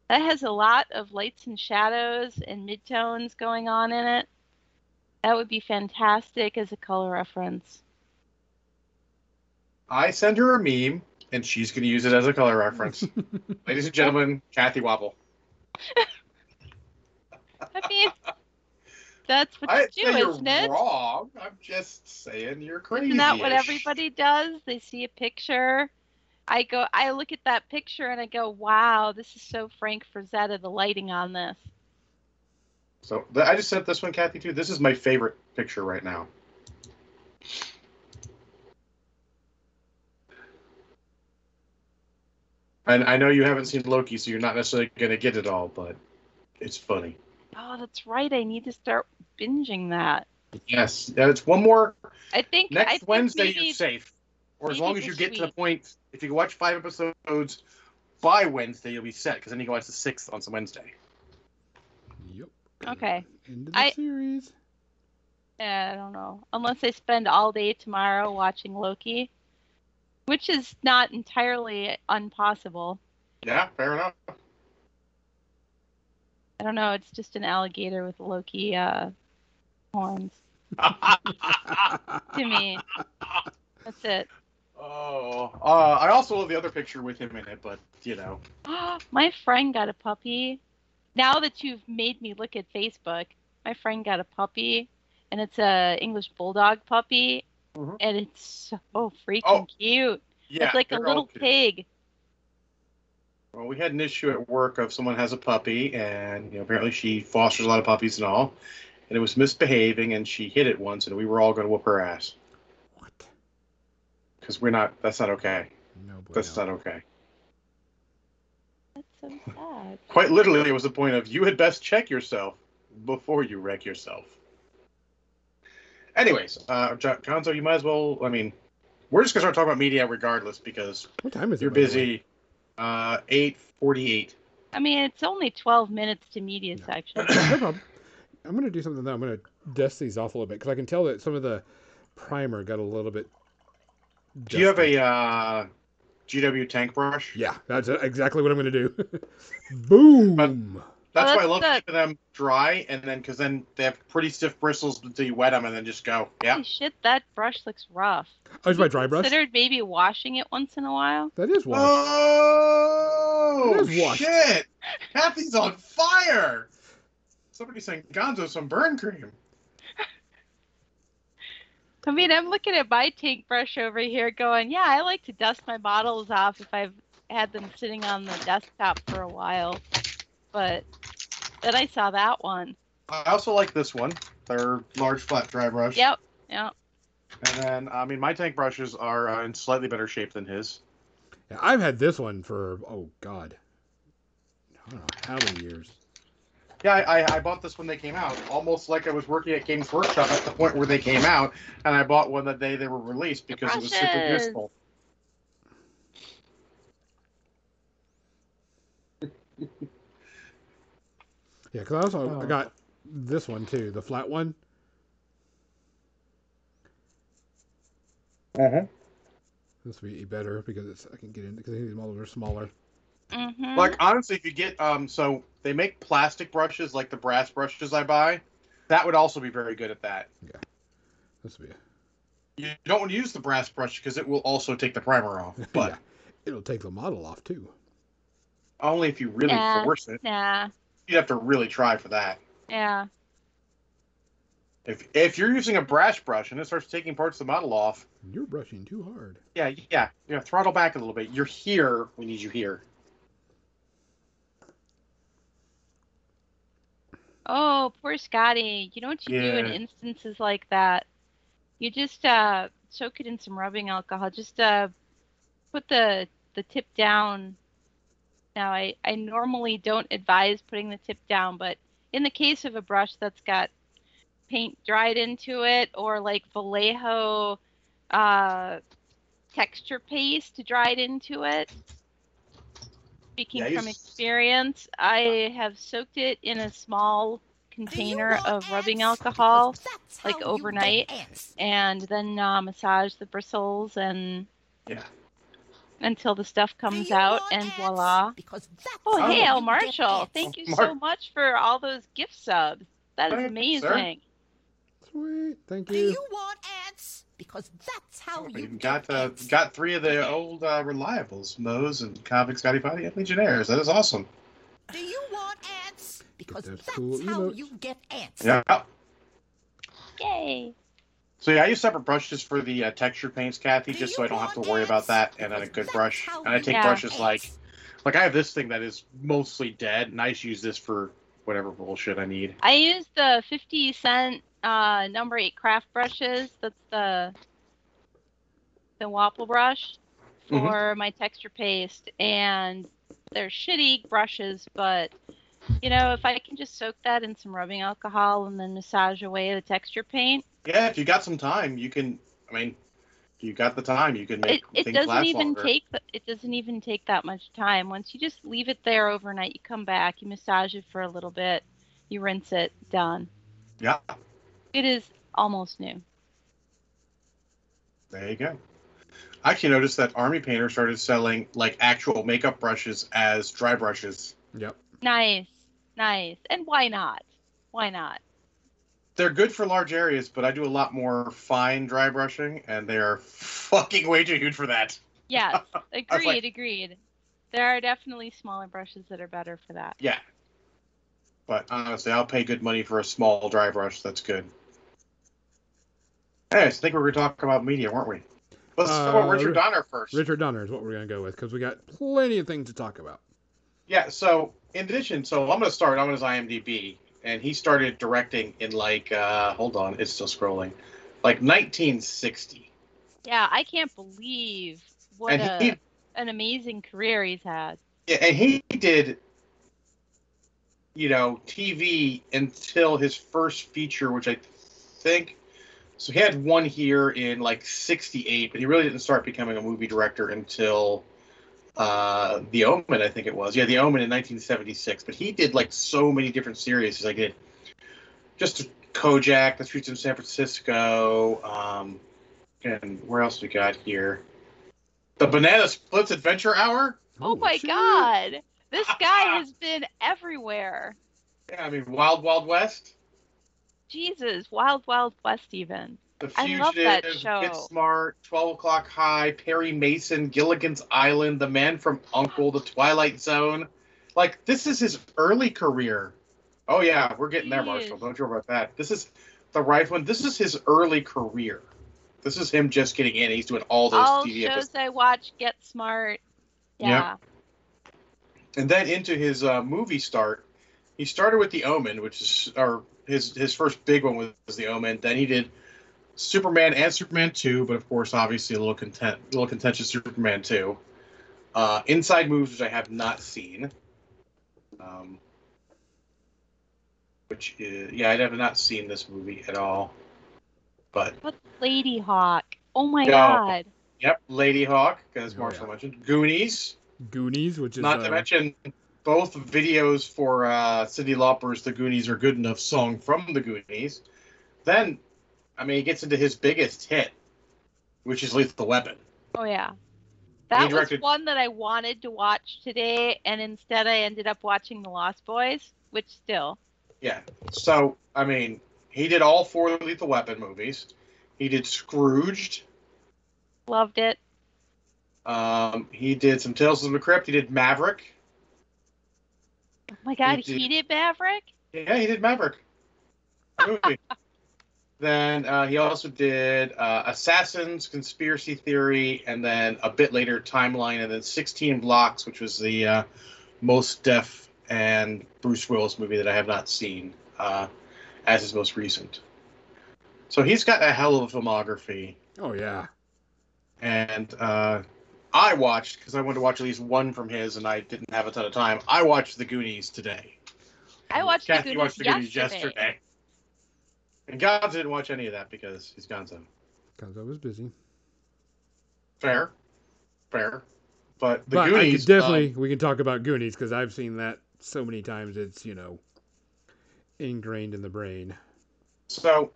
That has a lot of lights and shadows and midtones going on in it. That would be fantastic as a color reference. I send her a meme, and she's going to use it as a color reference. (laughs) Ladies and gentlemen, Kathy Wobble. (laughs) I mean, that's what I you do, isn't it? wrong. I'm just saying you're crazy. Isn't that what everybody does? They see a picture. I go, I look at that picture and I go, wow, this is so Frank Frazetta, the lighting on this. So I just sent this one, Kathy, too. This is my favorite picture right now. And I know you haven't seen Loki, so you're not necessarily going to get it all, but it's funny. Oh, that's right. I need to start binging that. Yes, yeah, it's one more. I think I Next think Wednesday, maybe, you're safe. Or as long as you this get to the point, if you can watch five episodes by Wednesday, you'll be set, because then you can watch the sixth on some Wednesday. Yep. Okay. End of the I- series. Eh, I don't know. Unless I spend all day tomorrow watching Loki, which is not entirely impossible. Yeah, fair enough. I don't know. It's just an alligator with Loki uh, horns to me. That's it. Oh, uh, I also love the other picture with him in it, but you know, (gasps) my friend got a puppy. Now that you've made me look at Facebook, my friend got a puppy, and it's a English bulldog puppy, Mhm. and it's so freaking Oh, cute. yeah, it's like a little pig. Well, we had an issue at work of someone has a puppy, and you know, apparently she fosters a lot of puppies and all, and it was misbehaving, and she hit it once, and we were all going to whoop her ass What? because we're not. That's not okay. No, boy. That's no. not okay. That's so sad. Quite literally, it was the point of you had best check yourself before you wreck yourself. Anyways, uh, Jo- Gonzo, you might as well. I mean, we're just gonna start talking about media regardless because What time is it? you're by the way? busy. Uh, eight forty-eight. I mean, it's only 12 minutes to media No. section. no problem. I'm going to do something that I'm going to dust these off a little bit because I can tell that some of the primer got a little bit. Do you have a uh, GW tank brush? Yeah, that's exactly what I'm going to do. (laughs) Boom. That's Well, why I that's love the- keeping them dry, and then because then they have pretty stiff bristles until you wet them, and then just go. Yeah. Holy shit, that brush looks rough. Oh, it's my dry brush. Considered maybe washing it once in a while. That is washed. Oh It is washed. shit! Kathy's on fire. Somebody saying Gonzo some burn cream. (laughs) I mean, I'm looking at my tank brush over here going, yeah, I like to dust my bottles off if I've had them sitting on the desktop for a while. But then I saw that one. I also like this one. They're large flat dry brush. Yep, yep. And then I mean my tank brushes are uh, in slightly better shape than his. Yeah, I've had this one for oh god, I don't know how many years. Yeah, I, I, I bought this when they came out, almost like I was working at Games Workshop at the point where they came out, and I bought one the day they were released because it was super useful. Yeah, because I also I Oh. got this one too, the flat one. Uh huh. This would be better because it's I can get in because these models are smaller. Mm-hmm. Like honestly, if you get um, so they make plastic brushes like the brass brushes I buy, that would also be very good at that. Yeah, this would be. You don't want to use the brass brush because it will also take the primer off, (laughs) but yeah, it'll take the model off too. only if you really Yeah. force it. Nah, You'd have to really try for that. yeah. If if you're using a brass brush and it starts taking parts of the model off, You're brushing too hard. yeah, yeah, yeah, throttle back a little bit. You're here. We need you here. Oh, poor Scotty. You know what you do in instances like that? You just uh, soak it in some rubbing alcohol. Just uh, put the the tip down Now, I, I normally don't advise putting the tip down, but in the case of a brush that's got paint dried into it or like Vallejo uh, texture paste dried into it, speaking Yeah, from experience, I have soaked it in a small container want of rubbing alcohol like how you get overnight. and then uh, massage the bristles and Yeah. Until the stuff comes out and ants? voila. Because that's Oh, Oh. hey, how Al you get Marshall. Thank you so much for all those gift subs. That is Thank you, sir. amazing. Sweet. Thank you. Do you. you want ants? Because that's how you We've get got uh, ants. got three of the old uh, reliables, Moe's and Convict Scotty Potty and Legionnaires. That is awesome. Do you want ants? Because those that's cool how emotes. you get ants. Yeah. Yay. So yeah, I use separate brushes for the uh, texture paints, Kathy, just so I don't have to worry about that, and then a good brush. And I take get brushes like like I have this thing that is mostly dead, and I just use this for whatever bullshit I need. I use the 50 cent uh, number eight craft brushes. That's the the Wapple brush Mhm. for my texture paste, and they're shitty brushes, but you know, if I can just soak that in some rubbing alcohol and then massage away the texture paint, Yeah, if you got some time, you can. I mean, if you got the time, you can make it things doesn't last even longer. take the, it doesn't even take that much time. Once you just leave it there overnight, you come back, you massage it for a little bit, you rinse it, done. Yeah, It is almost new. there you go. I actually noticed that Army Painter started selling like actual makeup brushes as dry brushes. Yep. Nice, nice. And why not? Why not? They're good for large areas, but I do a lot more fine dry brushing, and they are fucking way too huge for that. Yes, (laughs) was agreed, like- agreed. There are definitely smaller brushes that are better for that. Yeah. But honestly, I'll pay good money for a small dry brush. That's good. Anyways, I think we were going to talk about media, weren't we? Let's talk about Uh, Richard Donner first. Richard Donner is what we're going to go with because we got plenty of things to talk about. Yeah, so in addition, so I'm going to start I'm on his IMDb, and he started directing in like, uh, hold on, it's still scrolling, like 1960. Yeah, I can't believe what And a, he, an amazing career he's had. yeah, and he did, you know, TV until his first feature, which I think, so he had one here in like 68, but he really didn't start becoming a movie director until uh, The Omen, I think it was. Yeah, The Omen in 1976. But he did like so many different series. Like did just Kojak, The Streets of San Francisco, um, and where else we got here? The Banana Splits Adventure Hour. Oh, my shit. god. This (laughs) guy has been everywhere. Yeah, I mean Wild Wild West. Jesus, Wild Wild West even. The I Fugitive, love that show. Get Smart, 12 O'Clock High, Perry Mason, Gilligan's Island, The Man from Uncle, The Twilight Zone. Like, this is his early career. Oh, yeah, we're getting there, Marshall. Don't you worry about that. This is the right one. This is his early career. This is him just getting in. He's doing all those All TV shows episodes. I watch, Get Smart. Yeah. Yeah. And then into his uh, movie start, he started with The Omen, which is, or his, his first big one was The Omen. Then he did Superman and Superman 2, but of course, obviously, a little content, a little contentious Superman 2. Uh, Inside Moves, which I have not seen. Um, which is, yeah, I have not seen this movie at all. But What's Ladyhawke? Oh my No. god. yep, Ladyhawke, as Oh, Marshall yeah. mentioned, Goonies, Goonies, which is not uh, to mention both videos for uh, Cyndi Lauper's "The Goonies Are Good Enough" song from the Goonies. Then, I mean, he gets into his biggest hit, which is "Lethal Weapon." Oh yeah. That directed- was one that I wanted to watch today, and instead I ended up watching The Lost Boys, which still. Yeah. So, I mean, he did all four Lethal Weapon movies. He did Scrooged. Loved it. Um, he did some Tales of the Crypt. He did Maverick. Oh my god, He he did- did Maverick? Yeah, he did Maverick. (laughs) Movie. then uh, he also did uh, Assassins, Conspiracy Theory, and then a bit later Timeline, and then 16 Blocks, which was the uh, Mos Def and Bruce Willis movie that I have not seen uh, as his most recent. So he's got a hell of a filmography, Oh yeah. and uh, I watched because I wanted to watch at least one from his, and I didn't have a ton of time. I watched The Goonies today. I watched the Kathy Goonies watched The Goonies yesterday. yesterday. And Gonzo didn't watch any of that because he's Gonzo. Gonzo was busy. Fair, fair. But The but Goonies definitely um, we can talk about Goonies because I've seen that so many times. It's you know ingrained in the brain. So,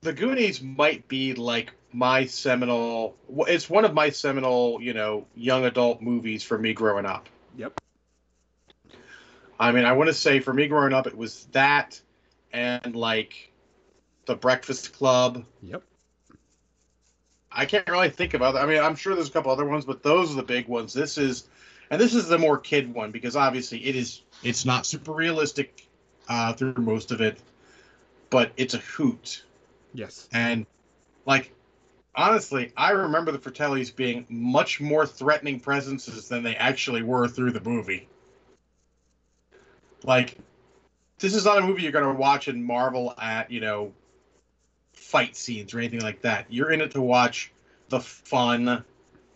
The Goonies might be like my seminal. It's one of my seminal, you know, young adult movies for me growing up. Yep. I mean, I want to say for me growing up, it was that and like The Breakfast Club. Yep. I can't really think of other. I mean, I'm sure there's a couple other ones, but those are the big ones. This is, and this is the more kid one because obviously it is. It's not super realistic uh, through most of it, but it's a hoot. Yes. And like honestly, I remember the Fratellis being much more threatening presences than they actually were through the movie. Like this is not a movie you're going to watch and marvel at, you know, fight scenes or anything like that. You're in it to watch the fun,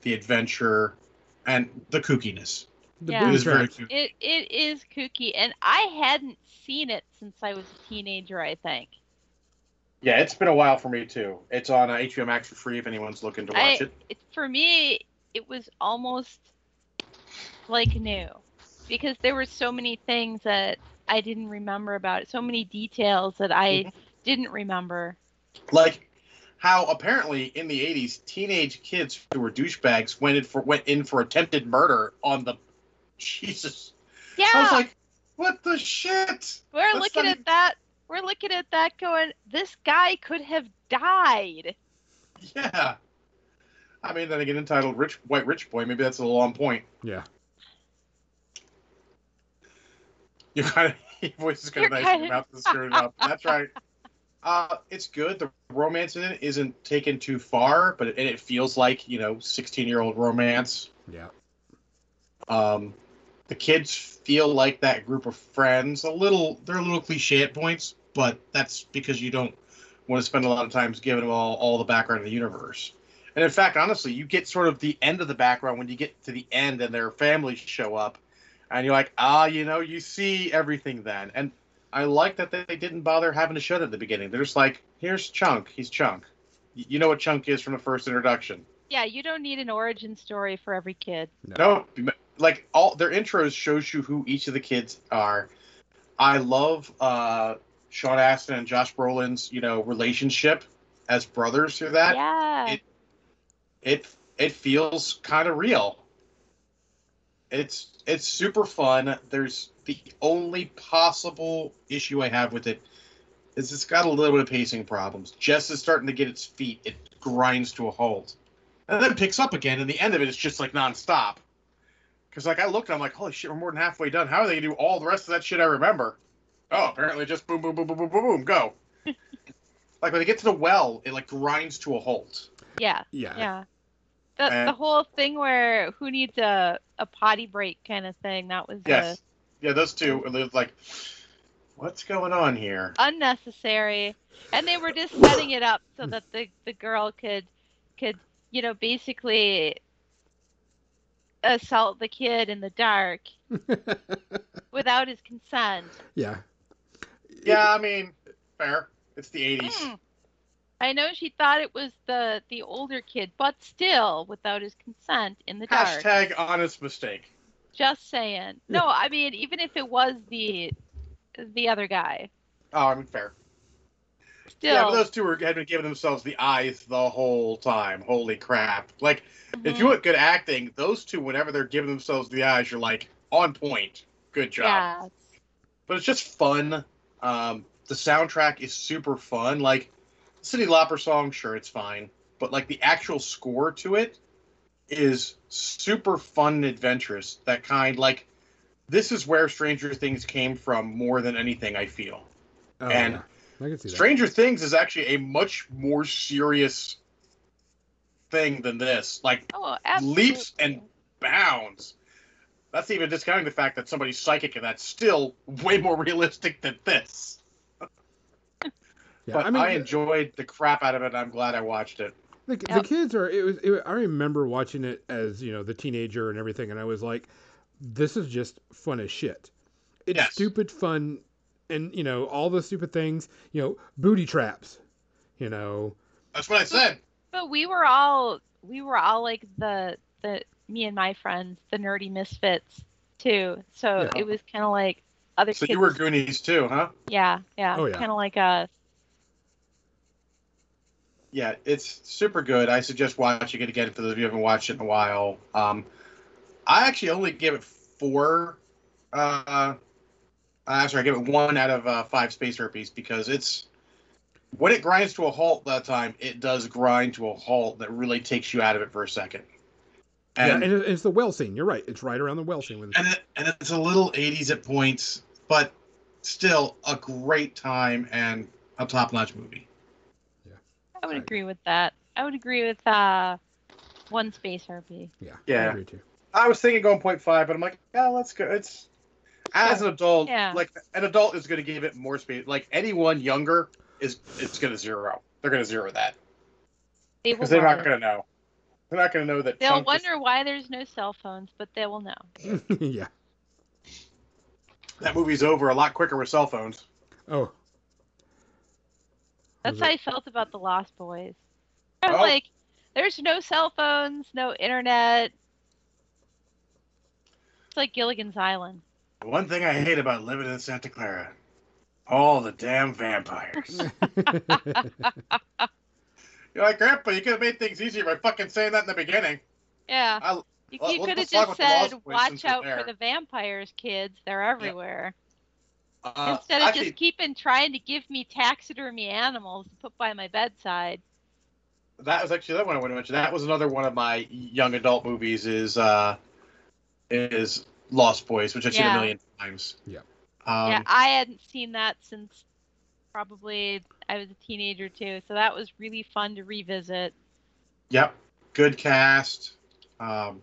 the adventure, and the kookiness. The Yeah. It booby is very traps. cute. It it is kooky, and I hadn't seen it since I was a teenager. I think. Yeah, it's been a while for me too. It's on uh, HBO Max for free if anyone's looking to watch I- it. It, for me, it was almost like new because there were so many things that I didn't remember about it, so many details that I Mhm. didn't remember. Like how apparently in the 80s teenage kids who were douchebags went in for went in for attempted murder on the jesus. Yeah, i was like what the shit? We're that's looking not at that. We're looking at that, going, "This guy could have died." yeah. I mean then again entitled rich white rich boy maybe that's a little on point. Yeah. you kind of (laughs) your voice is kind of nice your mouth is screwed up. That's right (laughs) uh it's good the romance in it isn't taken too far but it, and it feels like you know 16 year old romance Yeah. Um, the kids feel like that group of friends. A little, they're a little cliche at points, but that's because you don't want to spend a lot of times giving them all, all the background of the universe. And in fact, honestly, you get sort of the end of the background when you get to the end and their families show up, and you're like, ah, you know, you see everything then. And I like that they didn't bother having to show it at the beginning. They're just like, here's Chunk. He's Chunk. You know what Chunk is from the first introduction. Yeah, you don't need an origin story for every kid. No, like all their intros shows you who each of the kids are. I love uh Sean Astin and Josh Brolin's, you know, relationship as brothers through that. yeah, it- It it feels kind of real. It's it's super fun. There's the only possible issue I have with it is it's got a little bit of pacing problems. Jess is starting to get its feet. It grinds to a halt, and then picks up again. And the end of it is just like nonstop. Because like I looked, I'm like, holy shit, we're more than halfway done. How are they gonna do all the rest of that shit I remember? Oh, apparently just boom, boom, boom, boom, boom, boom, boom, go. (laughs) like when they get to the well, it like grinds to a halt. yeah, Yeah. yeah. The, And- the whole thing where who needs a, a potty break kind of thing that was Yes. Yeah, those two. And they're like, what's going on here? uh, unnecessary, and they were just setting it up so that the, the girl could could you know basically assault the kid in the dark (laughs) without his consent. yeah. Yeah, I mean, fair. It's the 80s. Hmm. I know she thought it was the the older kid, but still without his consent in the dark. Hashtag honest mistake. Just saying. No, I mean even if it was the the other guy, Oh, I mean, fair. still. Yeah, but those two were, had been giving themselves the eyes the whole time. Holy crap. Like, if Mhm. you want good acting, those two, whenever they're giving themselves the eyes, you're like, on point. Good job. yeah, but it's just fun. Um, the soundtrack is super fun. Like Cyndi Lauper song, sure, it's fine, but like the actual score to it is super fun and adventurous. That kind, like this is where Stranger Things came from more than anything. I feel Oh, And yeah. I can see that. Stranger Things is actually a much more serious thing than this. Like oh, leaps and bounds. That's even discounting the fact that somebody's psychic, and that's still (laughs) way more realistic than this. Yeah, but I mean, I enjoyed the crap out of it. I'm glad I watched it. The, the kids are. It was. It, I remember watching it as you know the teenager and everything, and I was like, "This is just fun as shit." It's Yes. stupid fun, and you know all the stupid things. You know, booty traps. You know, That's what I said. But we were all we were all like the the me and my friends, the nerdy misfits too. So Yeah. it was kind of like other So kids. you were Goonies too, huh? yeah, yeah, Oh, yeah. kind of like us. Yeah, it's super good. I suggest watching it again for those of you who haven't watched it in a while. Um, I actually only give it four. Uh, uh, sorry, I give it one out of uh, five space herpes because it's when it grinds to a halt that time, it does grind to a halt that really takes you out of it for a second. yeah, And and it's the well scene. You're right. It's right around the well scene. When, and, it, and it's a little 80s at points, but still a great time and a top notch movie. I would agree with that. I would agree with uh, one space harpy. yeah, I Yeah. agree too. I was thinking going 0.5, but I'm like, yeah, let's go. It's as an adult, Yeah. like an adult is going to give it more speed. Like anyone younger is, it's going to zero. They're going to zero that They will because they're not going to know. They're not going to know that. They'll Chunk is- wonder why there's no cell phones, but they will know. (laughs) yeah. that movie's over a lot quicker with cell phones. Oh, That's how I felt about the Lost Boys. Oh. like, there's no cell phones, no internet. It's like Gilligan's Island. One thing I hate about living in Santa Carla, all the damn vampires. (laughs) (laughs) You're like, Grandpa, you could have made things easier by fucking saying that in the beginning. Yeah. I, You, uh, you could have just with the Lost said, watch out for the vampires, kids. They're everywhere. Uh, Instead of actually, just keeping trying to give me taxidermy animals to put by my bedside. that was actually that one I want to mention. That was another one of my young adult movies. Is uh, is Lost Boys, which I've seen a million times. Yeah. Um, yeah, I hadn't seen that since probably I was a teenager too. So that was really fun to revisit. Yep. Good cast. Um,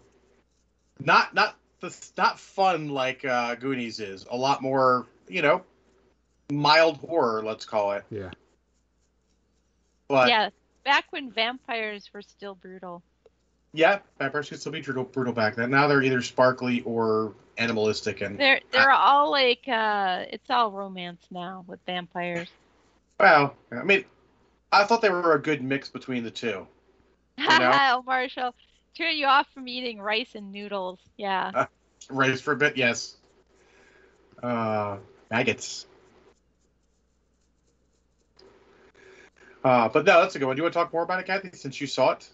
not not the not fun like uh, Goonies is. A lot more, you know, mild horror. Let's call it. yeah. But yeah, back when vampires were still brutal. yeah, vampires could still be brutal, brutal back then. Now they're either sparkly or animalistic, and They're they're all like uh it's all romance now with vampires. well, I mean, I thought they were a good mix between the two. know? (laughs) oh, Marshall, turn you off from eating rice and noodles. Yeah. Rice for a bit, yes. Uh, maggots. Uh, but no, that's a good one. Do you want to talk more about it, Kathy, since you saw it?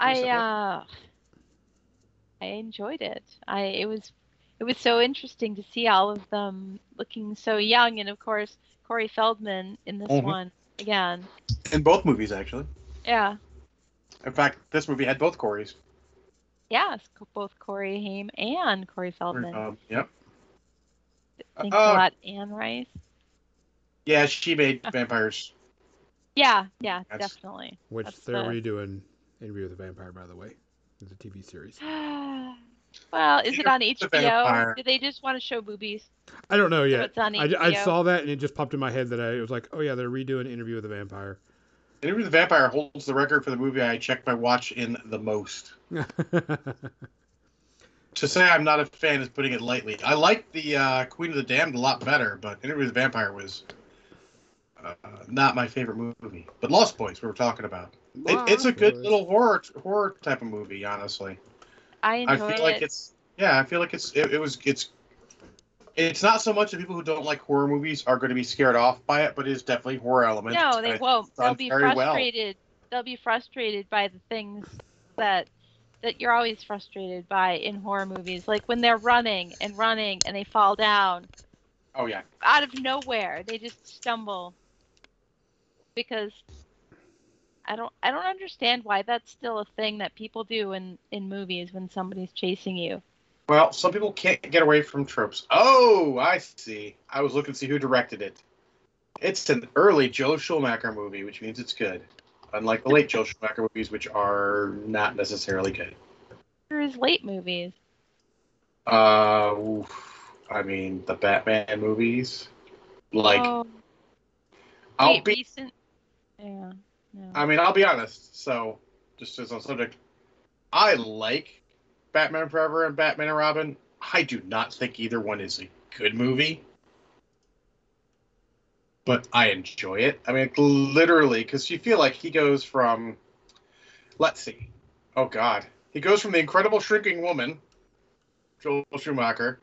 I uh I enjoyed it. I it was it was so interesting to see all of them looking so young and of course Corey Feldman in this Mhm. one again. In both movies, actually. Yeah. In fact, this movie had both Corys. Yes, both Corey Haim and Corey Feldman. Um, yep. Thanks uh, a lot, Anne Rice. Yeah, she made (laughs) vampires. Yeah, yeah, That's- definitely. Which That's they're the- redoing Interview with the Vampire, by the way. It's a TV series. (sighs) well, is it on HBO? Do they just want to show boobies? I don't know So yet. it's on I, I saw that and it just popped in my head that I was like, oh yeah, they're redoing Interview with the Vampire. Interview with the Vampire holds the record for the movie I checked my watch in the most. (laughs) To say I'm not a fan is putting it lightly. I like the uh, Queen of the Damned a lot better, but Interview with the Vampire was uh, not my favorite movie. But Lost Boys, we were talking about. It, it's a good little horror horror type of movie, honestly. I I enjoyed feel like it's yeah, I feel like it's it, it was it's it's not so much that people who don't like horror movies are going to be scared off by it, but it is definitely horror element. No, they won't. They'll be very well. frustrated. They'll be frustrated by the things that that you're always frustrated by in horror movies, like when they're running and running and they fall down Oh yeah, out of nowhere. They just stumble because I don't I don't understand why that's still a thing that people do in in movies when somebody's chasing you. Well, some people can't get away from tropes. Oh, I see. I was looking to see who directed it. It's an early Joel Schumacher movie, which means it's good. Unlike the late Joel Schumacher movies, which are not necessarily good. Or his late movies. Uh, oof. I mean, the Batman movies. Like, oh, I'll wait, be. recent. Yeah. No. I mean, I'll be honest. So, just as a subject, I like Batman Forever and Batman and Robin. I do not think either one is a good movie, but I enjoy it. I mean, literally, because you feel like he goes from, let's see, oh God, he goes from the Incredible Shrinking Woman, Joel Schumacher,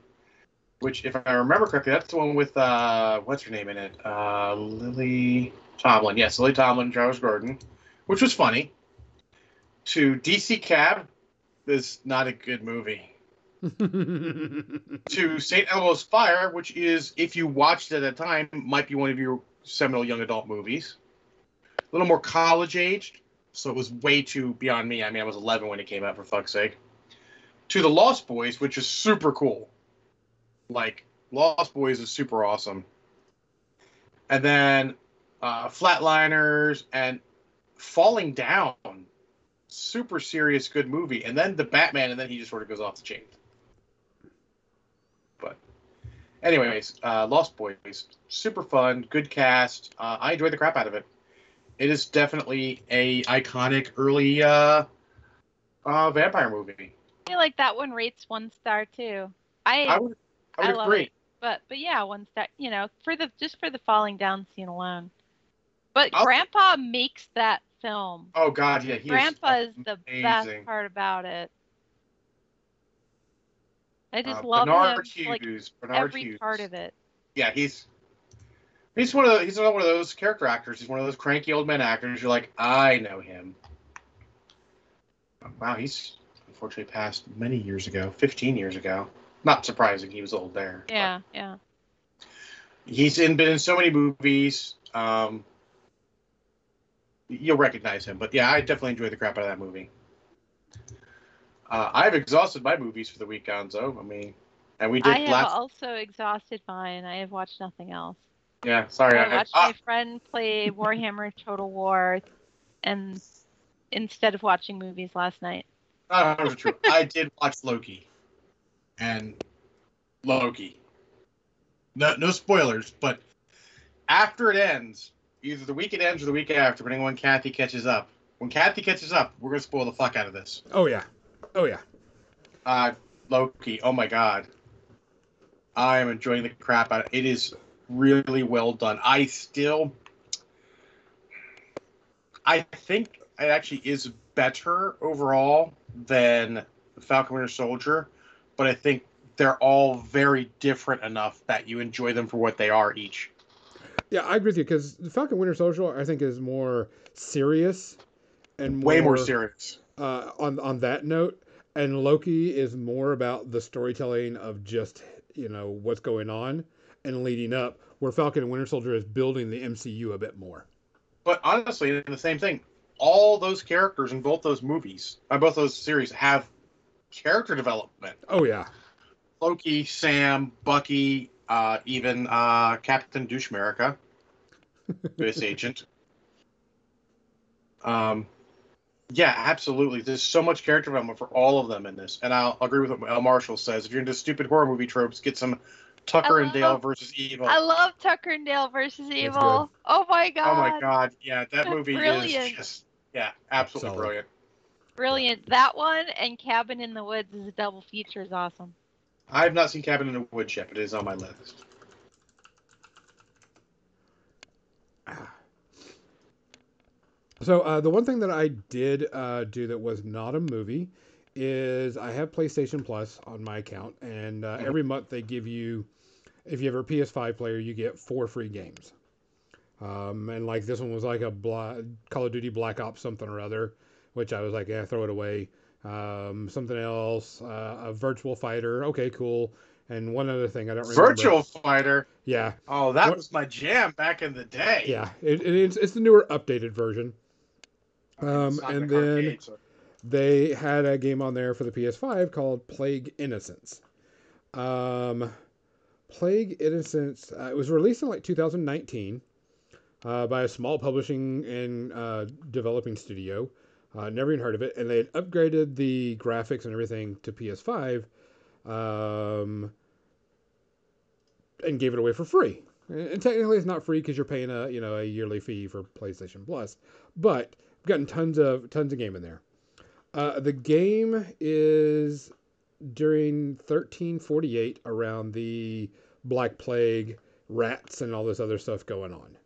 which, if I remember correctly, that's the one with uh, what's her name in it? Uh, Lily Tomlin. Yes, Lily Tomlin, Travis Gordon, which was funny. To DC Cab is not a good movie. (laughs) to St. Elmo's Fire, which is, if you watched it at the time, might be one of your seminal young adult movies. A little more college aged, so it was way too beyond me. I mean, I was 11 when it came out, for fuck's sake. To The Lost Boys, which is super cool. Like, Lost Boys is super awesome. And then uh, Flatliners and Falling Down, super serious, good movie. And then the Batman, and then he just sort of goes off the chain. But, anyways, uh, Lost Boys, super fun, good cast. Uh, I enjoyed the crap out of it. It is definitely a iconic early uh, uh, vampire movie. I feel like that one rates one star too. I I would, I would I love agree. it. but but yeah, one star. You know, for the just for the falling down scene alone. But I'll- Grandpa makes that film. Oh God, yeah, he Grandpa is, is the best part about it. I just uh, love Bernard him like Hughes. Bernard every Hughes. part of it. Yeah, he's he's one of the, he's not one of those character actors. He's one of those cranky old man actors. You're like, I know him. Wow, he's unfortunately passed many years ago, 15 years ago. Not surprising, he was old there. but- Yeah, yeah. he's in been in so many movies. Um, you'll recognize him, but yeah, I definitely enjoyed the crap out of that movie. Uh, I've exhausted my movies for the week, Gonzo. I mean, and we did I have last. also exhausted mine. I have watched nothing else. yeah, sorry. I watched I, my friend play (laughs) Warhammer Total War, and instead of watching movies last night. I, not true. I did watch Loki, and Loki. No, no spoilers, but after it ends, either the week it ends or the week after, depending on when Kathy catches up. When Kathy catches up, we're gonna spoil the fuck out of this. oh yeah, oh yeah. Uh, Loki. Oh my god. I am enjoying the crap out of it. It is really well done. I still I think it actually is better overall than Falcon Winter Soldier, but I think they're all very different enough that you enjoy them for what they are each. Yeah, I agree with you because Falcon Winter Soldier I think is more serious and Way more serious. Uh, on on that note, and Loki is more about the storytelling of just you know what's going on and leading up, where Falcon and Winter Soldier is building the MCU a bit more. But honestly, the same thing. All those characters in both those movies, uh, both those series, have character development. Oh yeah, Loki, Sam, Bucky, uh, even uh, Captain Douche America, U.S. (laughs) agent. Um, yeah, absolutely. There's so much character development for all of them in this, and I'll agree with what El Marshall says. If you're into stupid horror movie tropes, get some Tucker and Dale versus Evil. I love Tucker and Dale versus Evil. Oh, oh my god. oh my god, yeah, that That's movie brilliant. is just yeah, absolutely Solid. brilliant. Brilliant. That one and Cabin in the Woods is a double feature is awesome. I have not seen Cabin in the Woods yet, but it is on my list. Ah. So uh, the one thing that I did uh, do that was not a movie is I have PlayStation Plus on my account, and uh, every month they give you, if you have a PS5 player, you get four free games. Um, and like this one was like a Bla- Call of Duty Black Ops something or other, which I was like, yeah, throw it away. Um, something else, uh, a Virtual Fighter, okay, cool. And one other thing I don't remember. Virtual Fighter. Yeah, Oh, that What- was my jam back in the day. yeah. It, it is, it's the newer, updated version. Um, and an arcade, then so- they had a game on there for the PS5 called Plague Innocence. Um, Plague Innocence. Uh, it was released in like 2019 uh, by a small publishing and uh, developing studio. Uh, never even heard of it, and they had upgraded the graphics and everything to PS5, um, and gave it away for free. And and technically, it's not free because you're paying a you know a yearly fee for PlayStation Plus, but gotten tons of tons of game in there. Uh, the game is during 1348 around the Black Plague, rats, and all this other stuff going on.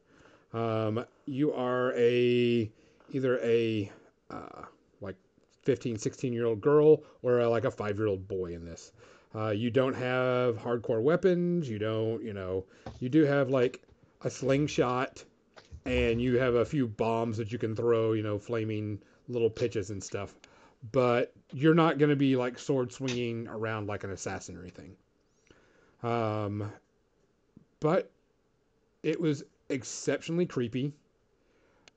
Um, you are a either a uh, like 15, 16 year old girl or a, like a five year old boy in this. Uh, you don't have hardcore weapons. You don't, you know, you do have like a slingshot and you have a few bombs that you can throw, you know, flaming little pitches and stuff. But you're not going to be like sword swinging around like an assassin or anything. Um, but it was exceptionally creepy.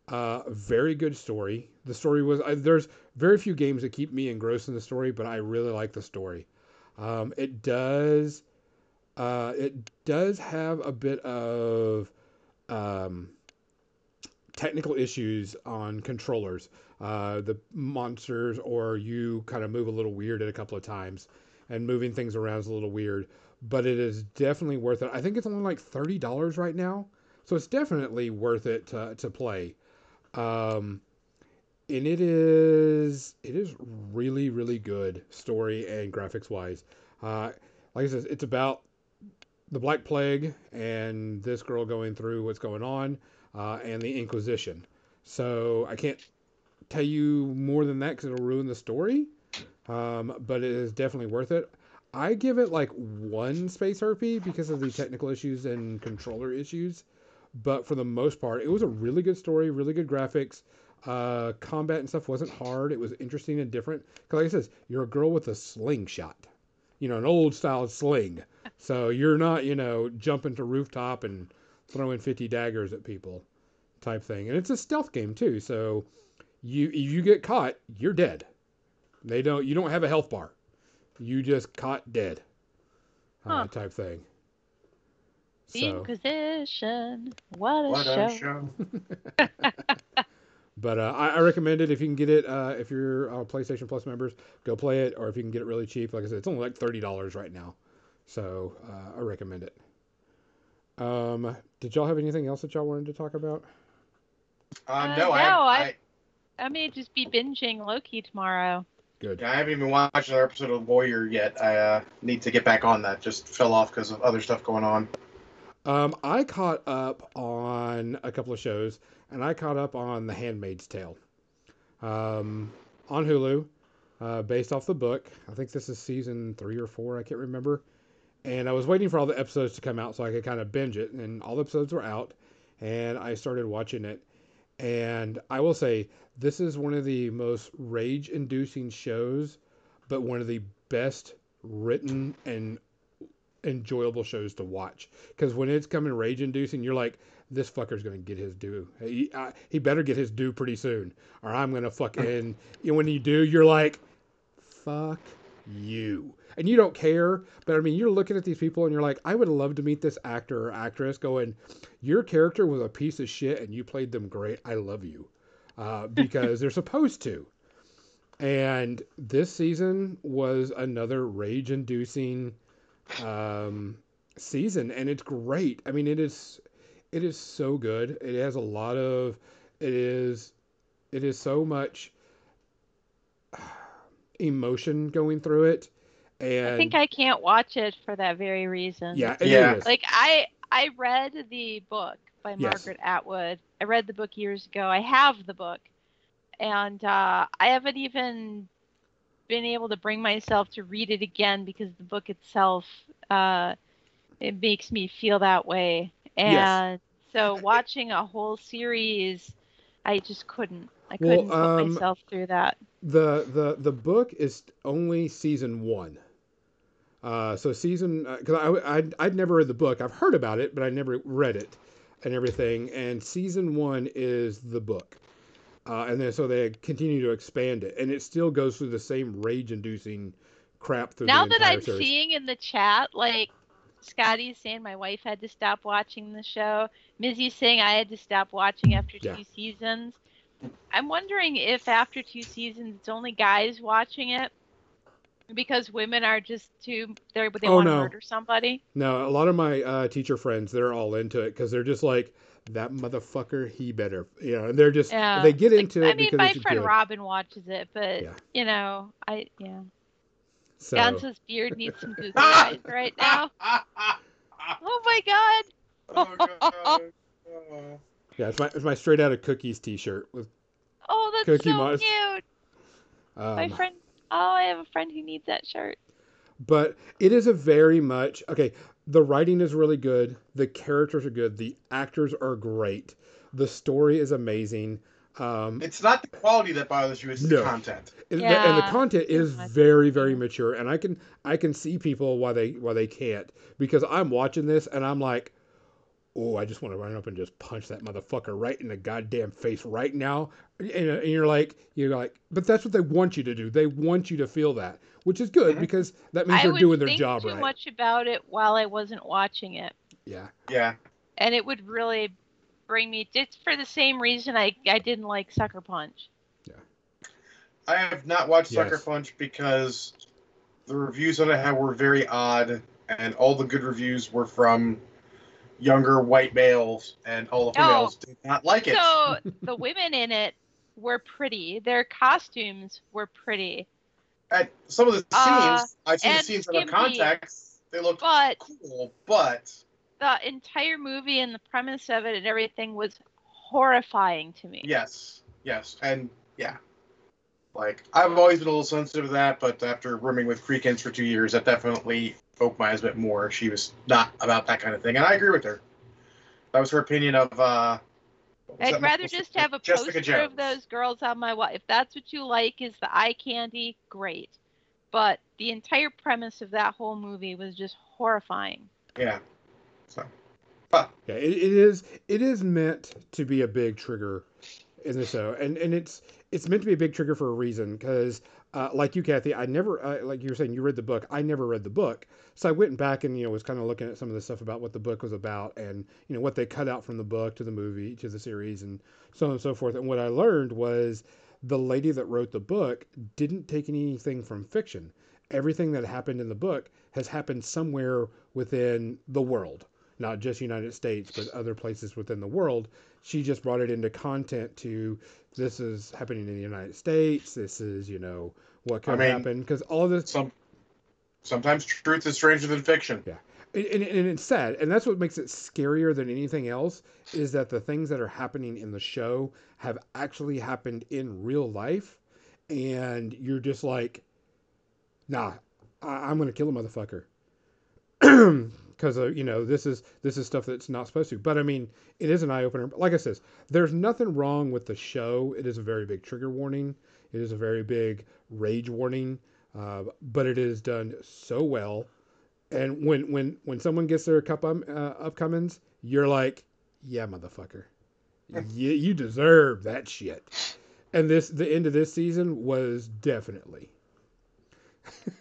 Uh, very good story. The story was uh, there's very few games that keep me engrossed in the story, but I really like the story. Um, it does uh, it does have a bit of um, technical issues on controllers. Uh, the monsters or you kind of move a little weird at a couple of times, and moving things around is a little weird. But it is definitely worth it. I think it's only like thirty dollars right now, so it's definitely worth it to, to play. Um, and it is it is really really good story and graphics wise. Uh, like I said, it's about the Black Plague and this girl going through what's going on, uh, and the Inquisition. So I can't tell you more than that because it'll ruin the story. Um, but it is definitely worth it. I give it like one space harpy because of the technical issues and controller issues. But for the most part, it was a really good story, really good graphics. Uh, combat and stuff wasn't hard. It was interesting and different. Because like I says, you're a girl with a slingshot, you know, an old style sling. So you're not, you know, jumping to rooftop and throwing 50 daggers at people type thing. And it's a stealth game too. So you if you get caught, you're dead. They don't you don't have a health bar. You just caught dead. Uh, Huh. type thing. The So, Inquisition. What a What show. a show. (laughs) but uh, I, I recommend it if you can get it. Uh, if you're uh, PlayStation Plus members, go play it. Or if you can get it really cheap, like I said, it's only like thirty dollars right now. So uh, I recommend it. Um, did y'all have anything else that y'all wanted to talk about? Uh, Uh, no, I, no, I, I- I may just be binging Loki tomorrow. Good. I haven't even watched another episode of Warrior yet. I uh, need to get back on that. Just fell off because of other stuff going on. Um, I caught up on a couple of shows, and I caught up on The Handmaid's Tale um, on Hulu, uh, based off the book. I think this is season three or four. I can't remember. And I was waiting for all the episodes to come out so I could kind of binge it, and all the episodes were out, and I started watching it. And I will say, this is one of the most rage-inducing shows, but one of the best written and enjoyable shows to watch. Because when it's coming rage inducing you're like this fucker's gonna get his due. He, uh, he better get his due pretty soon or i'm gonna fucking (laughs) you know, when you do you're like fuck you and you don't care but i mean you're looking at these people and you're like i would love to meet this actor or actress going your character was a piece of shit and you played them great i love you uh, (laughs) because they're supposed to and this season was another rage inducing um, season, and it's great. I mean, it is it is so good. It has a lot of it is it is so much (sighs) emotion going through it, and I think I can't watch it for that very reason. yeah, it Yeah. is. Like I I read the book by Yes. Margaret Atwood. I read the book years ago. I have the book. And uh, I haven't even been able to bring myself to read it again because the book itself uh, it makes me feel that way. Yes. And so watching a whole series I just couldn't. I couldn't put um, myself through that. the the the book is only season one. Uh, so season because I I'd, I'd never read the book. I've heard about it, but I never read it and everything. And season one is the book, uh, and then so they continue to expand it, and it still goes through the same rage-inducing crap through Now that I'm series. seeing in the chat, like Scotty's saying my wife had to stop watching the show, Mizzy's saying I had to stop watching after Yeah. two seasons. I'm wondering if after two seasons it's only guys watching it because women are just too they they Oh, want to no. murder somebody. No, a lot of my uh, teacher friends, they're all into it because they're just like, that motherfucker, he better, you know. And they're just Yeah. they get Like, into I it mean, because my friend good. Robin watches it, but Yeah. you know, I yeah. So Gonzo's beard needs some googly eyes right now. (laughs) Oh my god! oh, God. Yeah, it's my it's my straight out of cookies T-shirt with Oh, that's Cookie so Monster. cute. My um, friend. Oh, I have a friend who needs that shirt. but it is a very much okay the writing is really good the characters are good the actors are great the story is amazing um It's not the quality that bothers you; it's No. the content. and, the, and the content is very very mature and i can i can see people why they why they can't because i'm watching this and i'm like oh i just want to run up and just punch that motherfucker right in the goddamn face right now and, and you're like you're like but that's what they want you to do they want you to feel that which is good Mhm. because that means I they're doing their think job too right much about it while I wasn't watching it, yeah Yeah. and it would really bring me. It's for the same reason I I didn't like Sucker Punch. Yeah. I have not watched Yes. Sucker Punch because the reviews on it have, were very odd, and all the good reviews were from younger white males, and all the Oh. females did not like it. So (laughs) the women in it were pretty. Their costumes were pretty, At some of the scenes, Uh, I've seen the scenes out of context. They look but cool, but the entire movie and the premise of it and everything was horrifying to me. yes, yes, and yeah. Like I've always been a little sensitive to that, but after rooming with Creekins for two years, that definitely opened my eyes a bit more. She was not about that kind of thing, and I agree with her. That was her opinion of. uh I'd rather movie? just have a Jessica poster of Jones. those girls on my wall. If that's what you like, is the eye candy, great. But the entire premise of that whole movie was just horrifying. Yeah. So, but Yeah, it, it is. It is meant to be a big trigger in the show, and and it's it's meant to be a big trigger for a reason. Because, uh, like you, Kathy, I never uh, like you were saying you read the book. I never read the book, so I went back and you know was kind of looking at some of the stuff about what the book was about, and you know what they cut out from the book to the movie to the series, and so on and so forth. And what I learned was the lady that wrote the book didn't take anything from fiction. Everything that happened in the book has happened somewhere within the world not just United States, but other places within the world. She just brought it into content to this is happening in the United States. This is, you know, what could I mean- happen. Because all of this, some sometimes truth is stranger than fiction. and, and, and it's sad. And that's what makes it scarier than anything else is that the things that are happening in the show have actually happened in real life. And you're just like, nah, I, I'm going to kill a motherfucker. (clears throat) because uh, you know this is this is stuff that's not supposed to. But I mean, it is an eye opener. Like I says, there's nothing wrong with the show. It is a very big trigger warning. It is a very big rage warning. Uh, but it is done so well. And when when when someone gets their cup um, uh, upcomings, you're like, yeah, motherfucker, you you deserve that shit. And this the end of this season was definitely.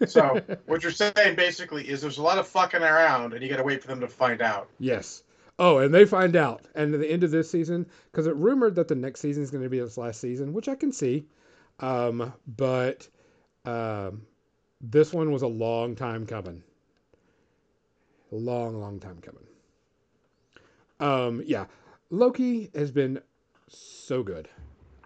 So (laughs) what you're saying basically is there's a lot of fucking around, and you got to wait for them to find out. Yes. Oh, and they find out. And at the end of this season, because it rumored that the next season is going to be its last season, which I can see. Um, but um, this one was a long time coming. A long, long time coming. Um, yeah. Loki has been so good.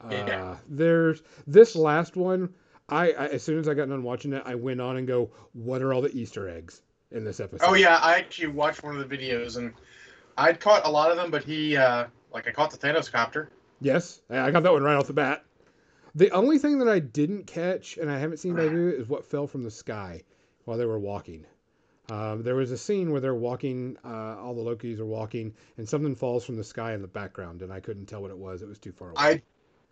Uh, Yeah. There's this last one. I, I as soon as I got done watching it, I went on and go, "What are all the Easter eggs in this episode?" Oh yeah, I actually watched one of the videos, and I'd caught a lot of them, but he, uh, like, I caught the Thanos copter. Yes, I got that one right off the bat. The only thing that I didn't catch, and I haven't seen by do, is what fell from the sky while they were walking. Um, there was a scene where they're walking, uh, all the Lokis are walking, and something falls from the sky in the background, and I couldn't tell what it was. It was too far away. I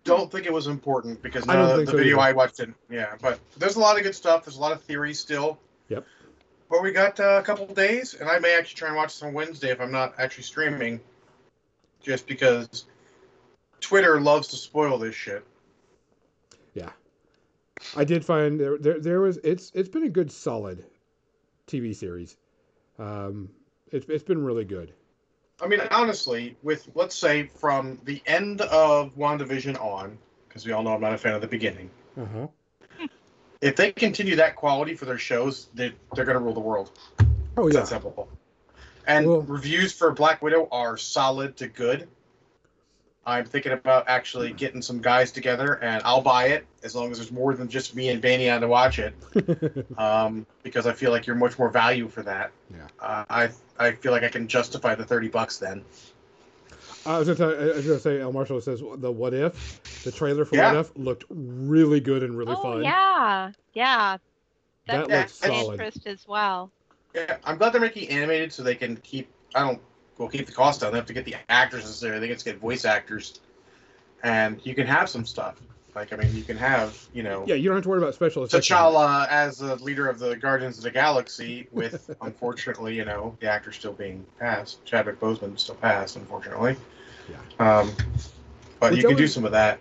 don't think it was important because of the so video either. I watched didn't. Yeah, but there's a lot of good stuff. There's a lot of theories still. Yep. But we got uh, a couple days, and I may actually try and watch this on Wednesday if I'm not actually streaming, just because Twitter loves to spoil this shit. Yeah, I did find there, there there was it's it's been a good solid TV series. Um, it's it's been really good. I mean, honestly, with let's say from the end of WandaVision on, because we all know I'm not a fan of the beginning. Huh. If they continue that quality for their shows, they they're gonna rule the world. Oh It's yeah. that simple. And Well- reviews for Black Widow are solid to good. I'm thinking about actually getting some guys together, and I'll buy it as long as there's more than just me and Banyan to watch it, (laughs) um, because I feel like you're much more value for that. Yeah. Uh, I I feel like I can justify the thirty bucks then. I was gonna, tell, I was gonna say, El Marshall says the What If, the trailer for Yeah. What If looked really good and really oh fun. yeah, yeah. That That, looks my solid. interest as well. Yeah, I'm glad they're making animated so they can keep. I don't. Well, keep the cost down. They have to get the actors necessary. They get to get voice actors, and you can have some stuff. Like I mean, you can have you know Yeah, you don't have to worry about special effects. T'Challa as the leader of the Guardians of the Galaxy, with (laughs) unfortunately, you know, the actor still being passed. Chadwick Boseman still passed, unfortunately. Yeah. Um, but Which you can do some of that.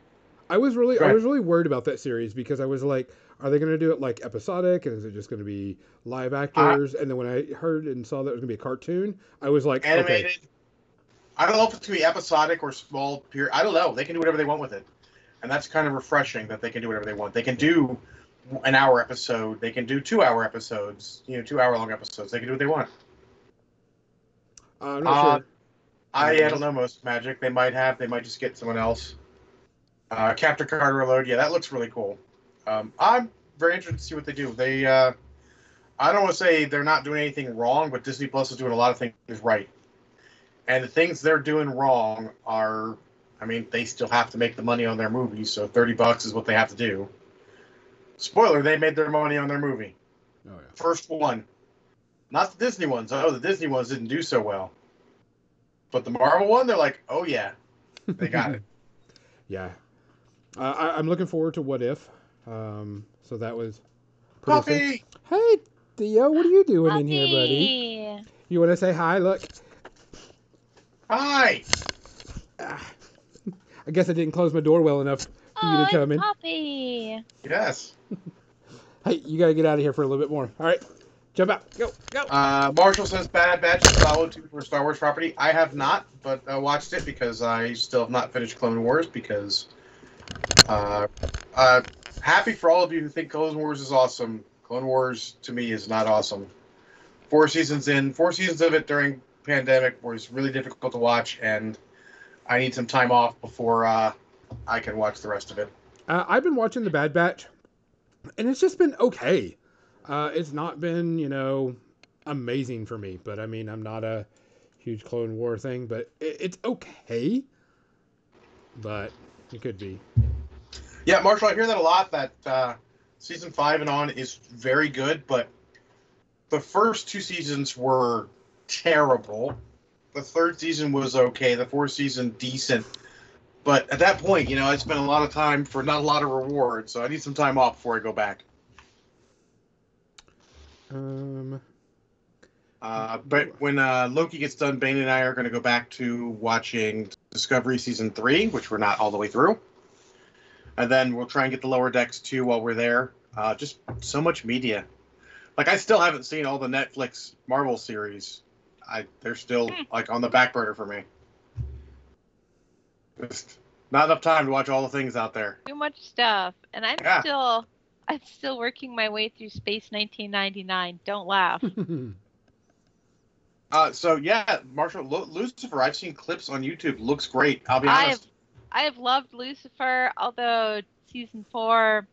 I was really, I was really worried about that series because I was like, are they going to do it like episodic, and is it just going to be live actors? and then when I heard and saw that it was going to be a cartoon, I was like, Animated. okay, I don't know if it's gonna be episodic or small period. I don't know. They can do whatever they want with it, and that's kind of refreshing that they can do whatever they want. They can do an hour episode. They can do two hour episodes. You know, two hour long episodes. They can do what they want. I'm not Uh, sure. I, I don't know most magic. They might have. They might just get someone else. Uh, Captain Carter Reload. Yeah, that looks really cool. Um, I'm very interested to see what they do. They. Uh, I don't want to say they're not doing anything wrong, but Disney Plus is doing a lot of things right. And the things they're doing wrong are, I mean, they still have to make the money on their movies, so thirty bucks is what they have to do. Spoiler: They made their money on their movie. Oh yeah. First one. Not the Disney ones. Oh, the Disney ones didn't do so well. But the Marvel one, they're like, oh yeah, they got it. (laughs) Yeah. Uh, I, I'm looking forward to What If. Um, so that was. pretty exciting. Puppy! Hey, Theo, what are you doing in here, buddy? You want to say hi? Look. Hi! Ah. (laughs) I guess I didn't close my door well enough for you Oh, to come in. it's Puppy. Yes. (laughs) Hey, you got to get out of here for a little bit more. All right. Jump out. Go, go. Uh, Marshall says Bad Batch is followed to for Star Wars property. I have not, but I watched it because I still have not finished Clone Wars because. Uh, uh, happy for all of you who think Clone Wars is awesome. Clone Wars to me is not awesome. Four seasons in, four seasons of it during pandemic was really difficult to watch, and I need some time off before uh, I can watch the rest of it. Uh, I've been watching The Bad Batch, and it's just been okay. Uh, it's not been, you know, amazing for me, but I mean, I'm not a huge Clone War thing, but it, it's okay. But it could be. Yeah, Marshall, I hear that a lot. That uh, season five and on is very good, but the first two seasons were terrible. The third season was okay. The fourth season decent, but at that point, you know, I spent a lot of time for not a lot of reward, so I need some time off before I go back. Um, Uh, but when uh, Loki gets done, Bane and I are going to go back to watching Discovery season three, which we're not all the way through, and then we'll try and get the lower decks too while we're there. Uh, just so much media. Like I still haven't seen all the Netflix Marvel series. I they're still like on the back burner for me. Just not enough time to watch all the things out there. Too much stuff, and I'm Yeah. still, I'm still working my way through Space 1999. Don't laugh. (laughs) Uh, so yeah, Marshall Lu- Lucifer. I've seen clips on YouTube. Looks great. I'll be I honest. I have loved Lucifer, although season four,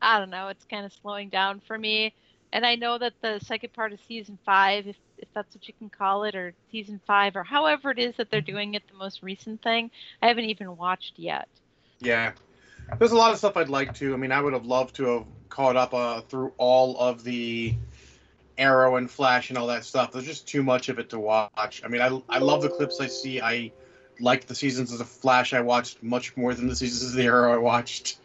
I don't know, it's kind of slowing down for me. And I know that the second part of season five, if, if that's what you can call it, or season five, or however it is that they're doing it, the most recent thing, I haven't even watched yet. Yeah, there's a lot of stuff I'd like to. I mean, I would have loved to have caught up uh, through all of the Arrow and Flash and all that stuff. There's just too much of it to watch. I mean, I I love the clips I see. I like the seasons of the Flash I watched much more than the seasons of the Arrow I watched.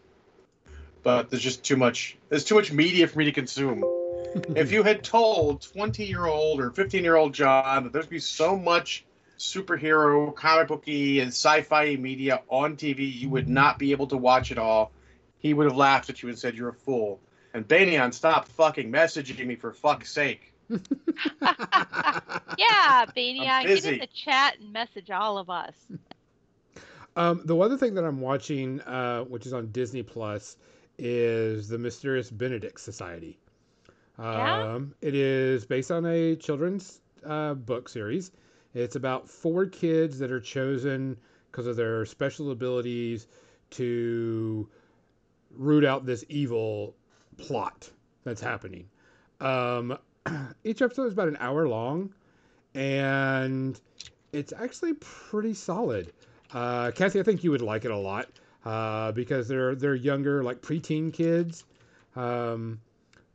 But there's just too much. There's too much media for me to consume. (laughs) if you had told 20 year old or 15 year old John that there's be so much superhero, comic booky, and sci fi media on TV, you would not be able to watch it all. He would have laughed at you and said you're a fool. And Banyan, stop fucking messaging me for fuck's sake. (laughs) Yeah, Bania, I'm get in the chat and message all of us. (laughs) Um, the other thing that I'm watching, uh, which is on Disney Plus, is the Mysterious Benedict Society. Um, Yeah? It is based on a children's uh, book series. It's about four kids that are chosen because of their special abilities to root out this evil plot that's happening. Um, (clears throat) each episode is about an hour long, and it's actually pretty solid. Uh, Kathy, I think you would like it a lot uh, because they're they're younger, like preteen kids, um,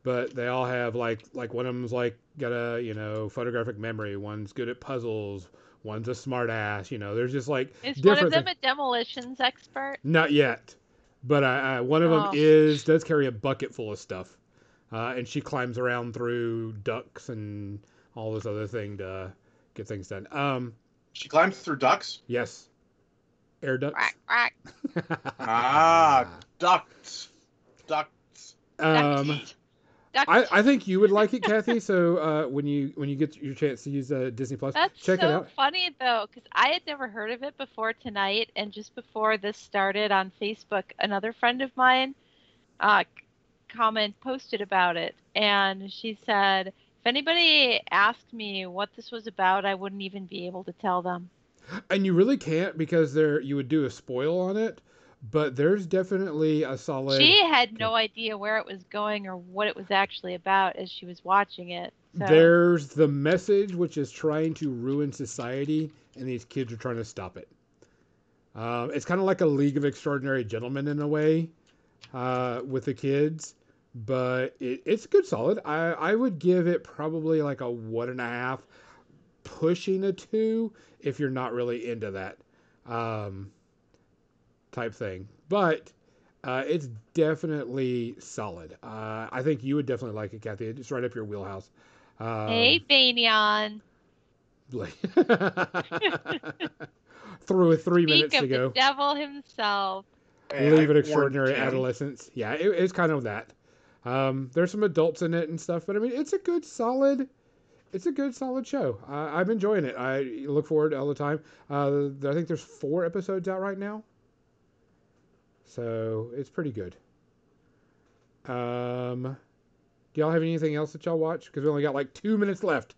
but they all have like like one of them's like got a you know photographic memory. One's good at puzzles. One's a smart ass. You know, there's just like Is one of them things. a demolitions expert? Not yet, but I, I, one of them Oh. is does carry a bucket full of stuff, uh, and she climbs around through ducks and all this other thing to get things done. Um, She climbs through ducks. yes, air ducts. Quack, quack. (laughs) Ah, ducks. Ducks. um, Ducks. I, I think you would like it, Kathy. So uh, when you when you get your chance to use uh, Disney Plus, That's check so it out. funny though, because I had never heard of it before tonight, and just before this started on Facebook, another friend of mine, uh, c- comment posted about it, and she said, if anybody asked me what this was about, I wouldn't even be able to tell them. And you really can't because there you would do a spoil on it, but there's definitely a solid. She had no idea where it was going or what it was actually about as she was watching it. So. There's the message, which is trying to ruin society, and these kids are trying to stop it. Um, it's kind of like a League of Extraordinary Gentlemen in a way uh, with the kids, but it, it's good, solid. I, I would give it probably like a one and a half, pushing a two if you're not really into that um, type thing. But uh, it's definitely solid. Uh, I think you would definitely like it, Kathy. It's right up your wheelhouse. Um, hey, Banyan. through (laughs) Threw it three Speak minutes of ago. the devil himself. Hey, Leave I it warned extraordinary adolescence. Yeah, it, it's kind of that. Um, there's some adults in it and stuff, but I mean, it's a good, solid. It's a good, solid show. I, I'm enjoying it. I look forward all the time. Uh, I think there's four episodes out right now, so it's pretty good. Um, do y'all have anything else that y'all watch? Because we only got like two minutes left.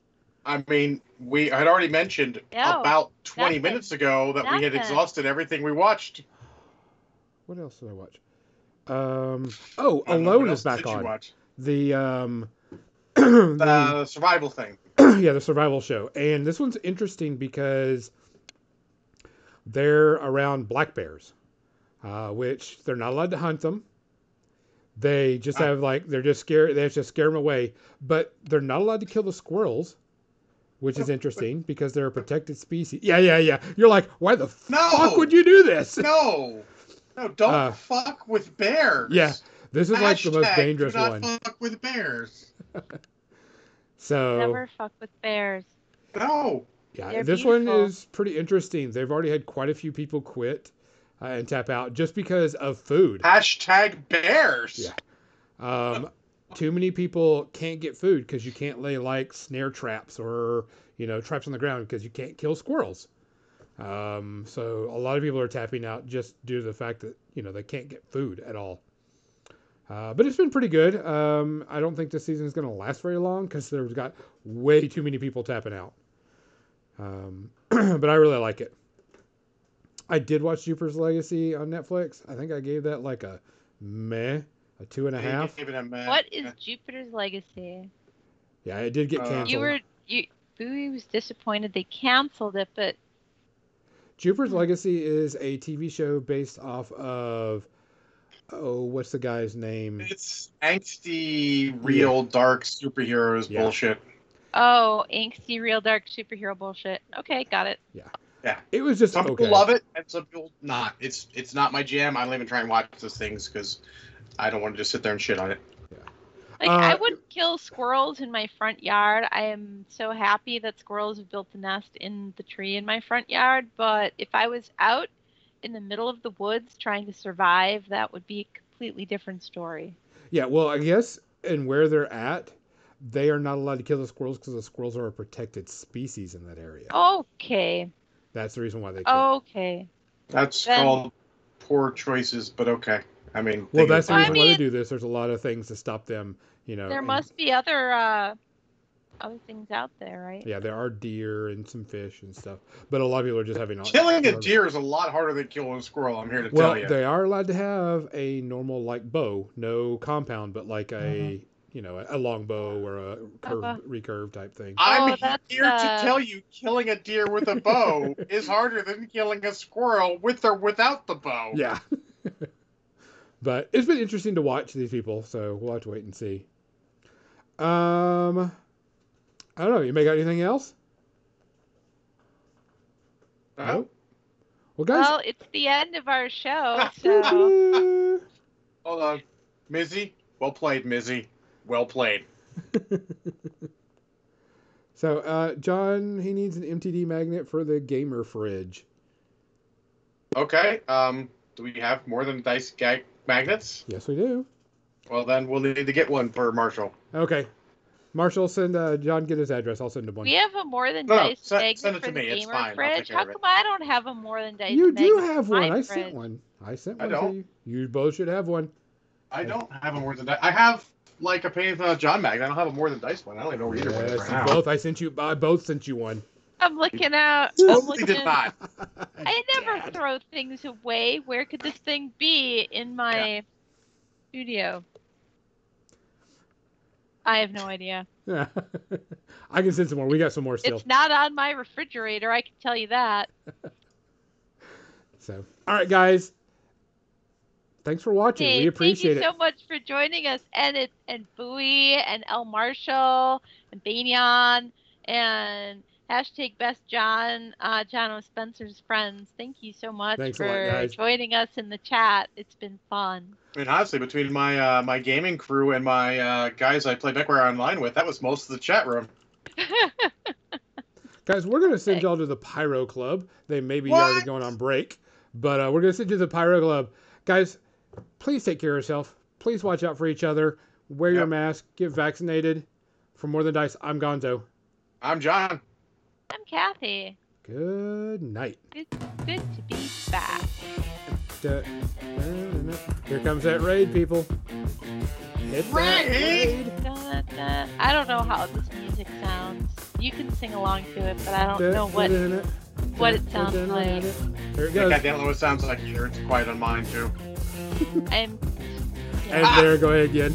I mean, we I had already mentioned No, about 20 nothing. minutes ago that we had Nothing. exhausted everything we watched. What else did I watch? Um, oh, I Alone is back on. The um, (clears throat) the- The survival thing. (clears throat) yeah, the survival show. And this one's interesting because they're around black bears, uh, which they're not allowed to hunt them. They just Ah. have like they're just scared. They have to scare them away, but they're not allowed to kill the squirrels, which is interesting because they're a protected species. Yeah, yeah, yeah. You're like, why the No! fuck would you do this? No, (laughs) no, don't Uh, fuck with bears. yeah, This is like the most Hashtag dangerous do not one. Fuck with bears. (laughs) So Never fuck with bears. No. Yeah, They're this one is pretty interesting. They've already had quite a few people quit uh, and tap out just because of food. Hashtag bears. Yeah. Um, too many people can't get food because you can't lay like snare traps or you know traps on the ground because you can't kill squirrels. Um, so a lot of people are tapping out just due to the fact that you know they can't get food at all. Uh, but it's been pretty good. Um, I don't think this season is going to last very long because there's got way too many people tapping out. Um, (clears throat) but I really like it. I did watch Jupiter's Legacy on Netflix. I think I gave that like a meh, a two and a You half. gave it a man. What is Jupiter's Legacy? Yeah, it did get Uh, canceled. You were you. Bowie was disappointed they canceled it, but Jupiter's hmm. Legacy is a TV show based off of oh, what's the guy's name? It's angsty, real, dark superheroes Yeah. bullshit. oh, angsty, real dark superhero bullshit. Okay, got it. Yeah. Yeah. It was just Some okay. people love it, and some people not. It's it's not my jam. I don't even try and watch those things because I don't want to just sit there and shit on it. Like I Uh, would kill squirrels in my front yard. I am so happy that squirrels have built a nest in the tree in my front yard. But if I was out in the middle of the woods trying to survive, that would be a completely different story. Yeah, well, I guess and where they're at, they are not allowed to kill the squirrels because the squirrels are a protected species in that area. Okay, That's the reason why they. Can't. okay. That's Then- called poor choices, but okay. I mean, well, that's the of- I reason why they do this. There's a lot of things to stop them. You know. There and- must be other uh, other things out there, right? Yeah, there are deer and some fish and stuff, but a lot of people are just having Killing a deer is a lot harder than killing a squirrel. I'm here to Well, tell you. they are allowed to have a normal like bow, no compound, but like a Mm-hmm. you know a long bow or a curve Uh-huh. recurve type thing. I'm Oh, that's, here uh, to tell you, killing a deer with a bow (laughs) is harder than killing a squirrel with or without the bow. Yeah. (laughs) but it's been interesting to watch these people, so we'll have to wait and see. Um, I don't know. You make out anything else? Nope. Well, guys. Well, it's the end of our show, so Hold on. Mizzy, well played, Mizzy. Well played. (laughs) so, uh, John, he needs an MTD magnet for the gamer fridge. Okay. Um, do we have more than dice gag magnets? Yes, we do. Well, then we'll need to get one for Marshall. Okay. Marshall, send uh, John get his address. I'll send him one. we have a more than No, no, dice send- magnet send it for to the me, it's gamer fine, I'll fridge. How come I don't have a more than dice you do magnet have one. I sent one. I sent one to don't. you. You both should have one. I don't have a more than dice. I have like a pay uh, John magnet. I don't have a more than dice one. I don't even know where either one is Yes, right you now. both. I sent you. I both sent you one. I'm looking out. I'm looking. did not. (laughs) I never throw things away. Where could this thing be in my studio? I have no idea. Yeah. (laughs) I can send some more. We got some more still. It's not on my refrigerator. I can tell you that. (laughs) So, all right, guys. Thanks for watching. Hey, we appreciate it. thank you it. so much for joining us, and it and Bowie and El Marshall and Banyan and hashtag Best John, uh, John O. Spencer's friends. Thank you so much Thanks for lot, joining us in the chat. It's been fun. I mean, honestly, between my uh, my gaming crew and my uh, guys I play MechWarrior online with, that was most of the chat room. (laughs) Guys, we're going to send y'all to the Pyro Club. They may be What? already going on break, but uh, we're going to send you to the Pyro Club. Guys, please take care of yourself. Please watch out for each other. Wear your mask. Get vaccinated. For More Than Dice, I'm Gonzo. I'm John. I'm Kathy. Good night. Good, good to be back. Here comes that raid, people. Hit that Raid! raid. I don't know how this music sounds. You can sing along to it, but I don't know what Da- what it sounds like. Here it goes. I don't know what it sounds like either. It's quiet on mine too. I'm. And ah! there, go ahead again.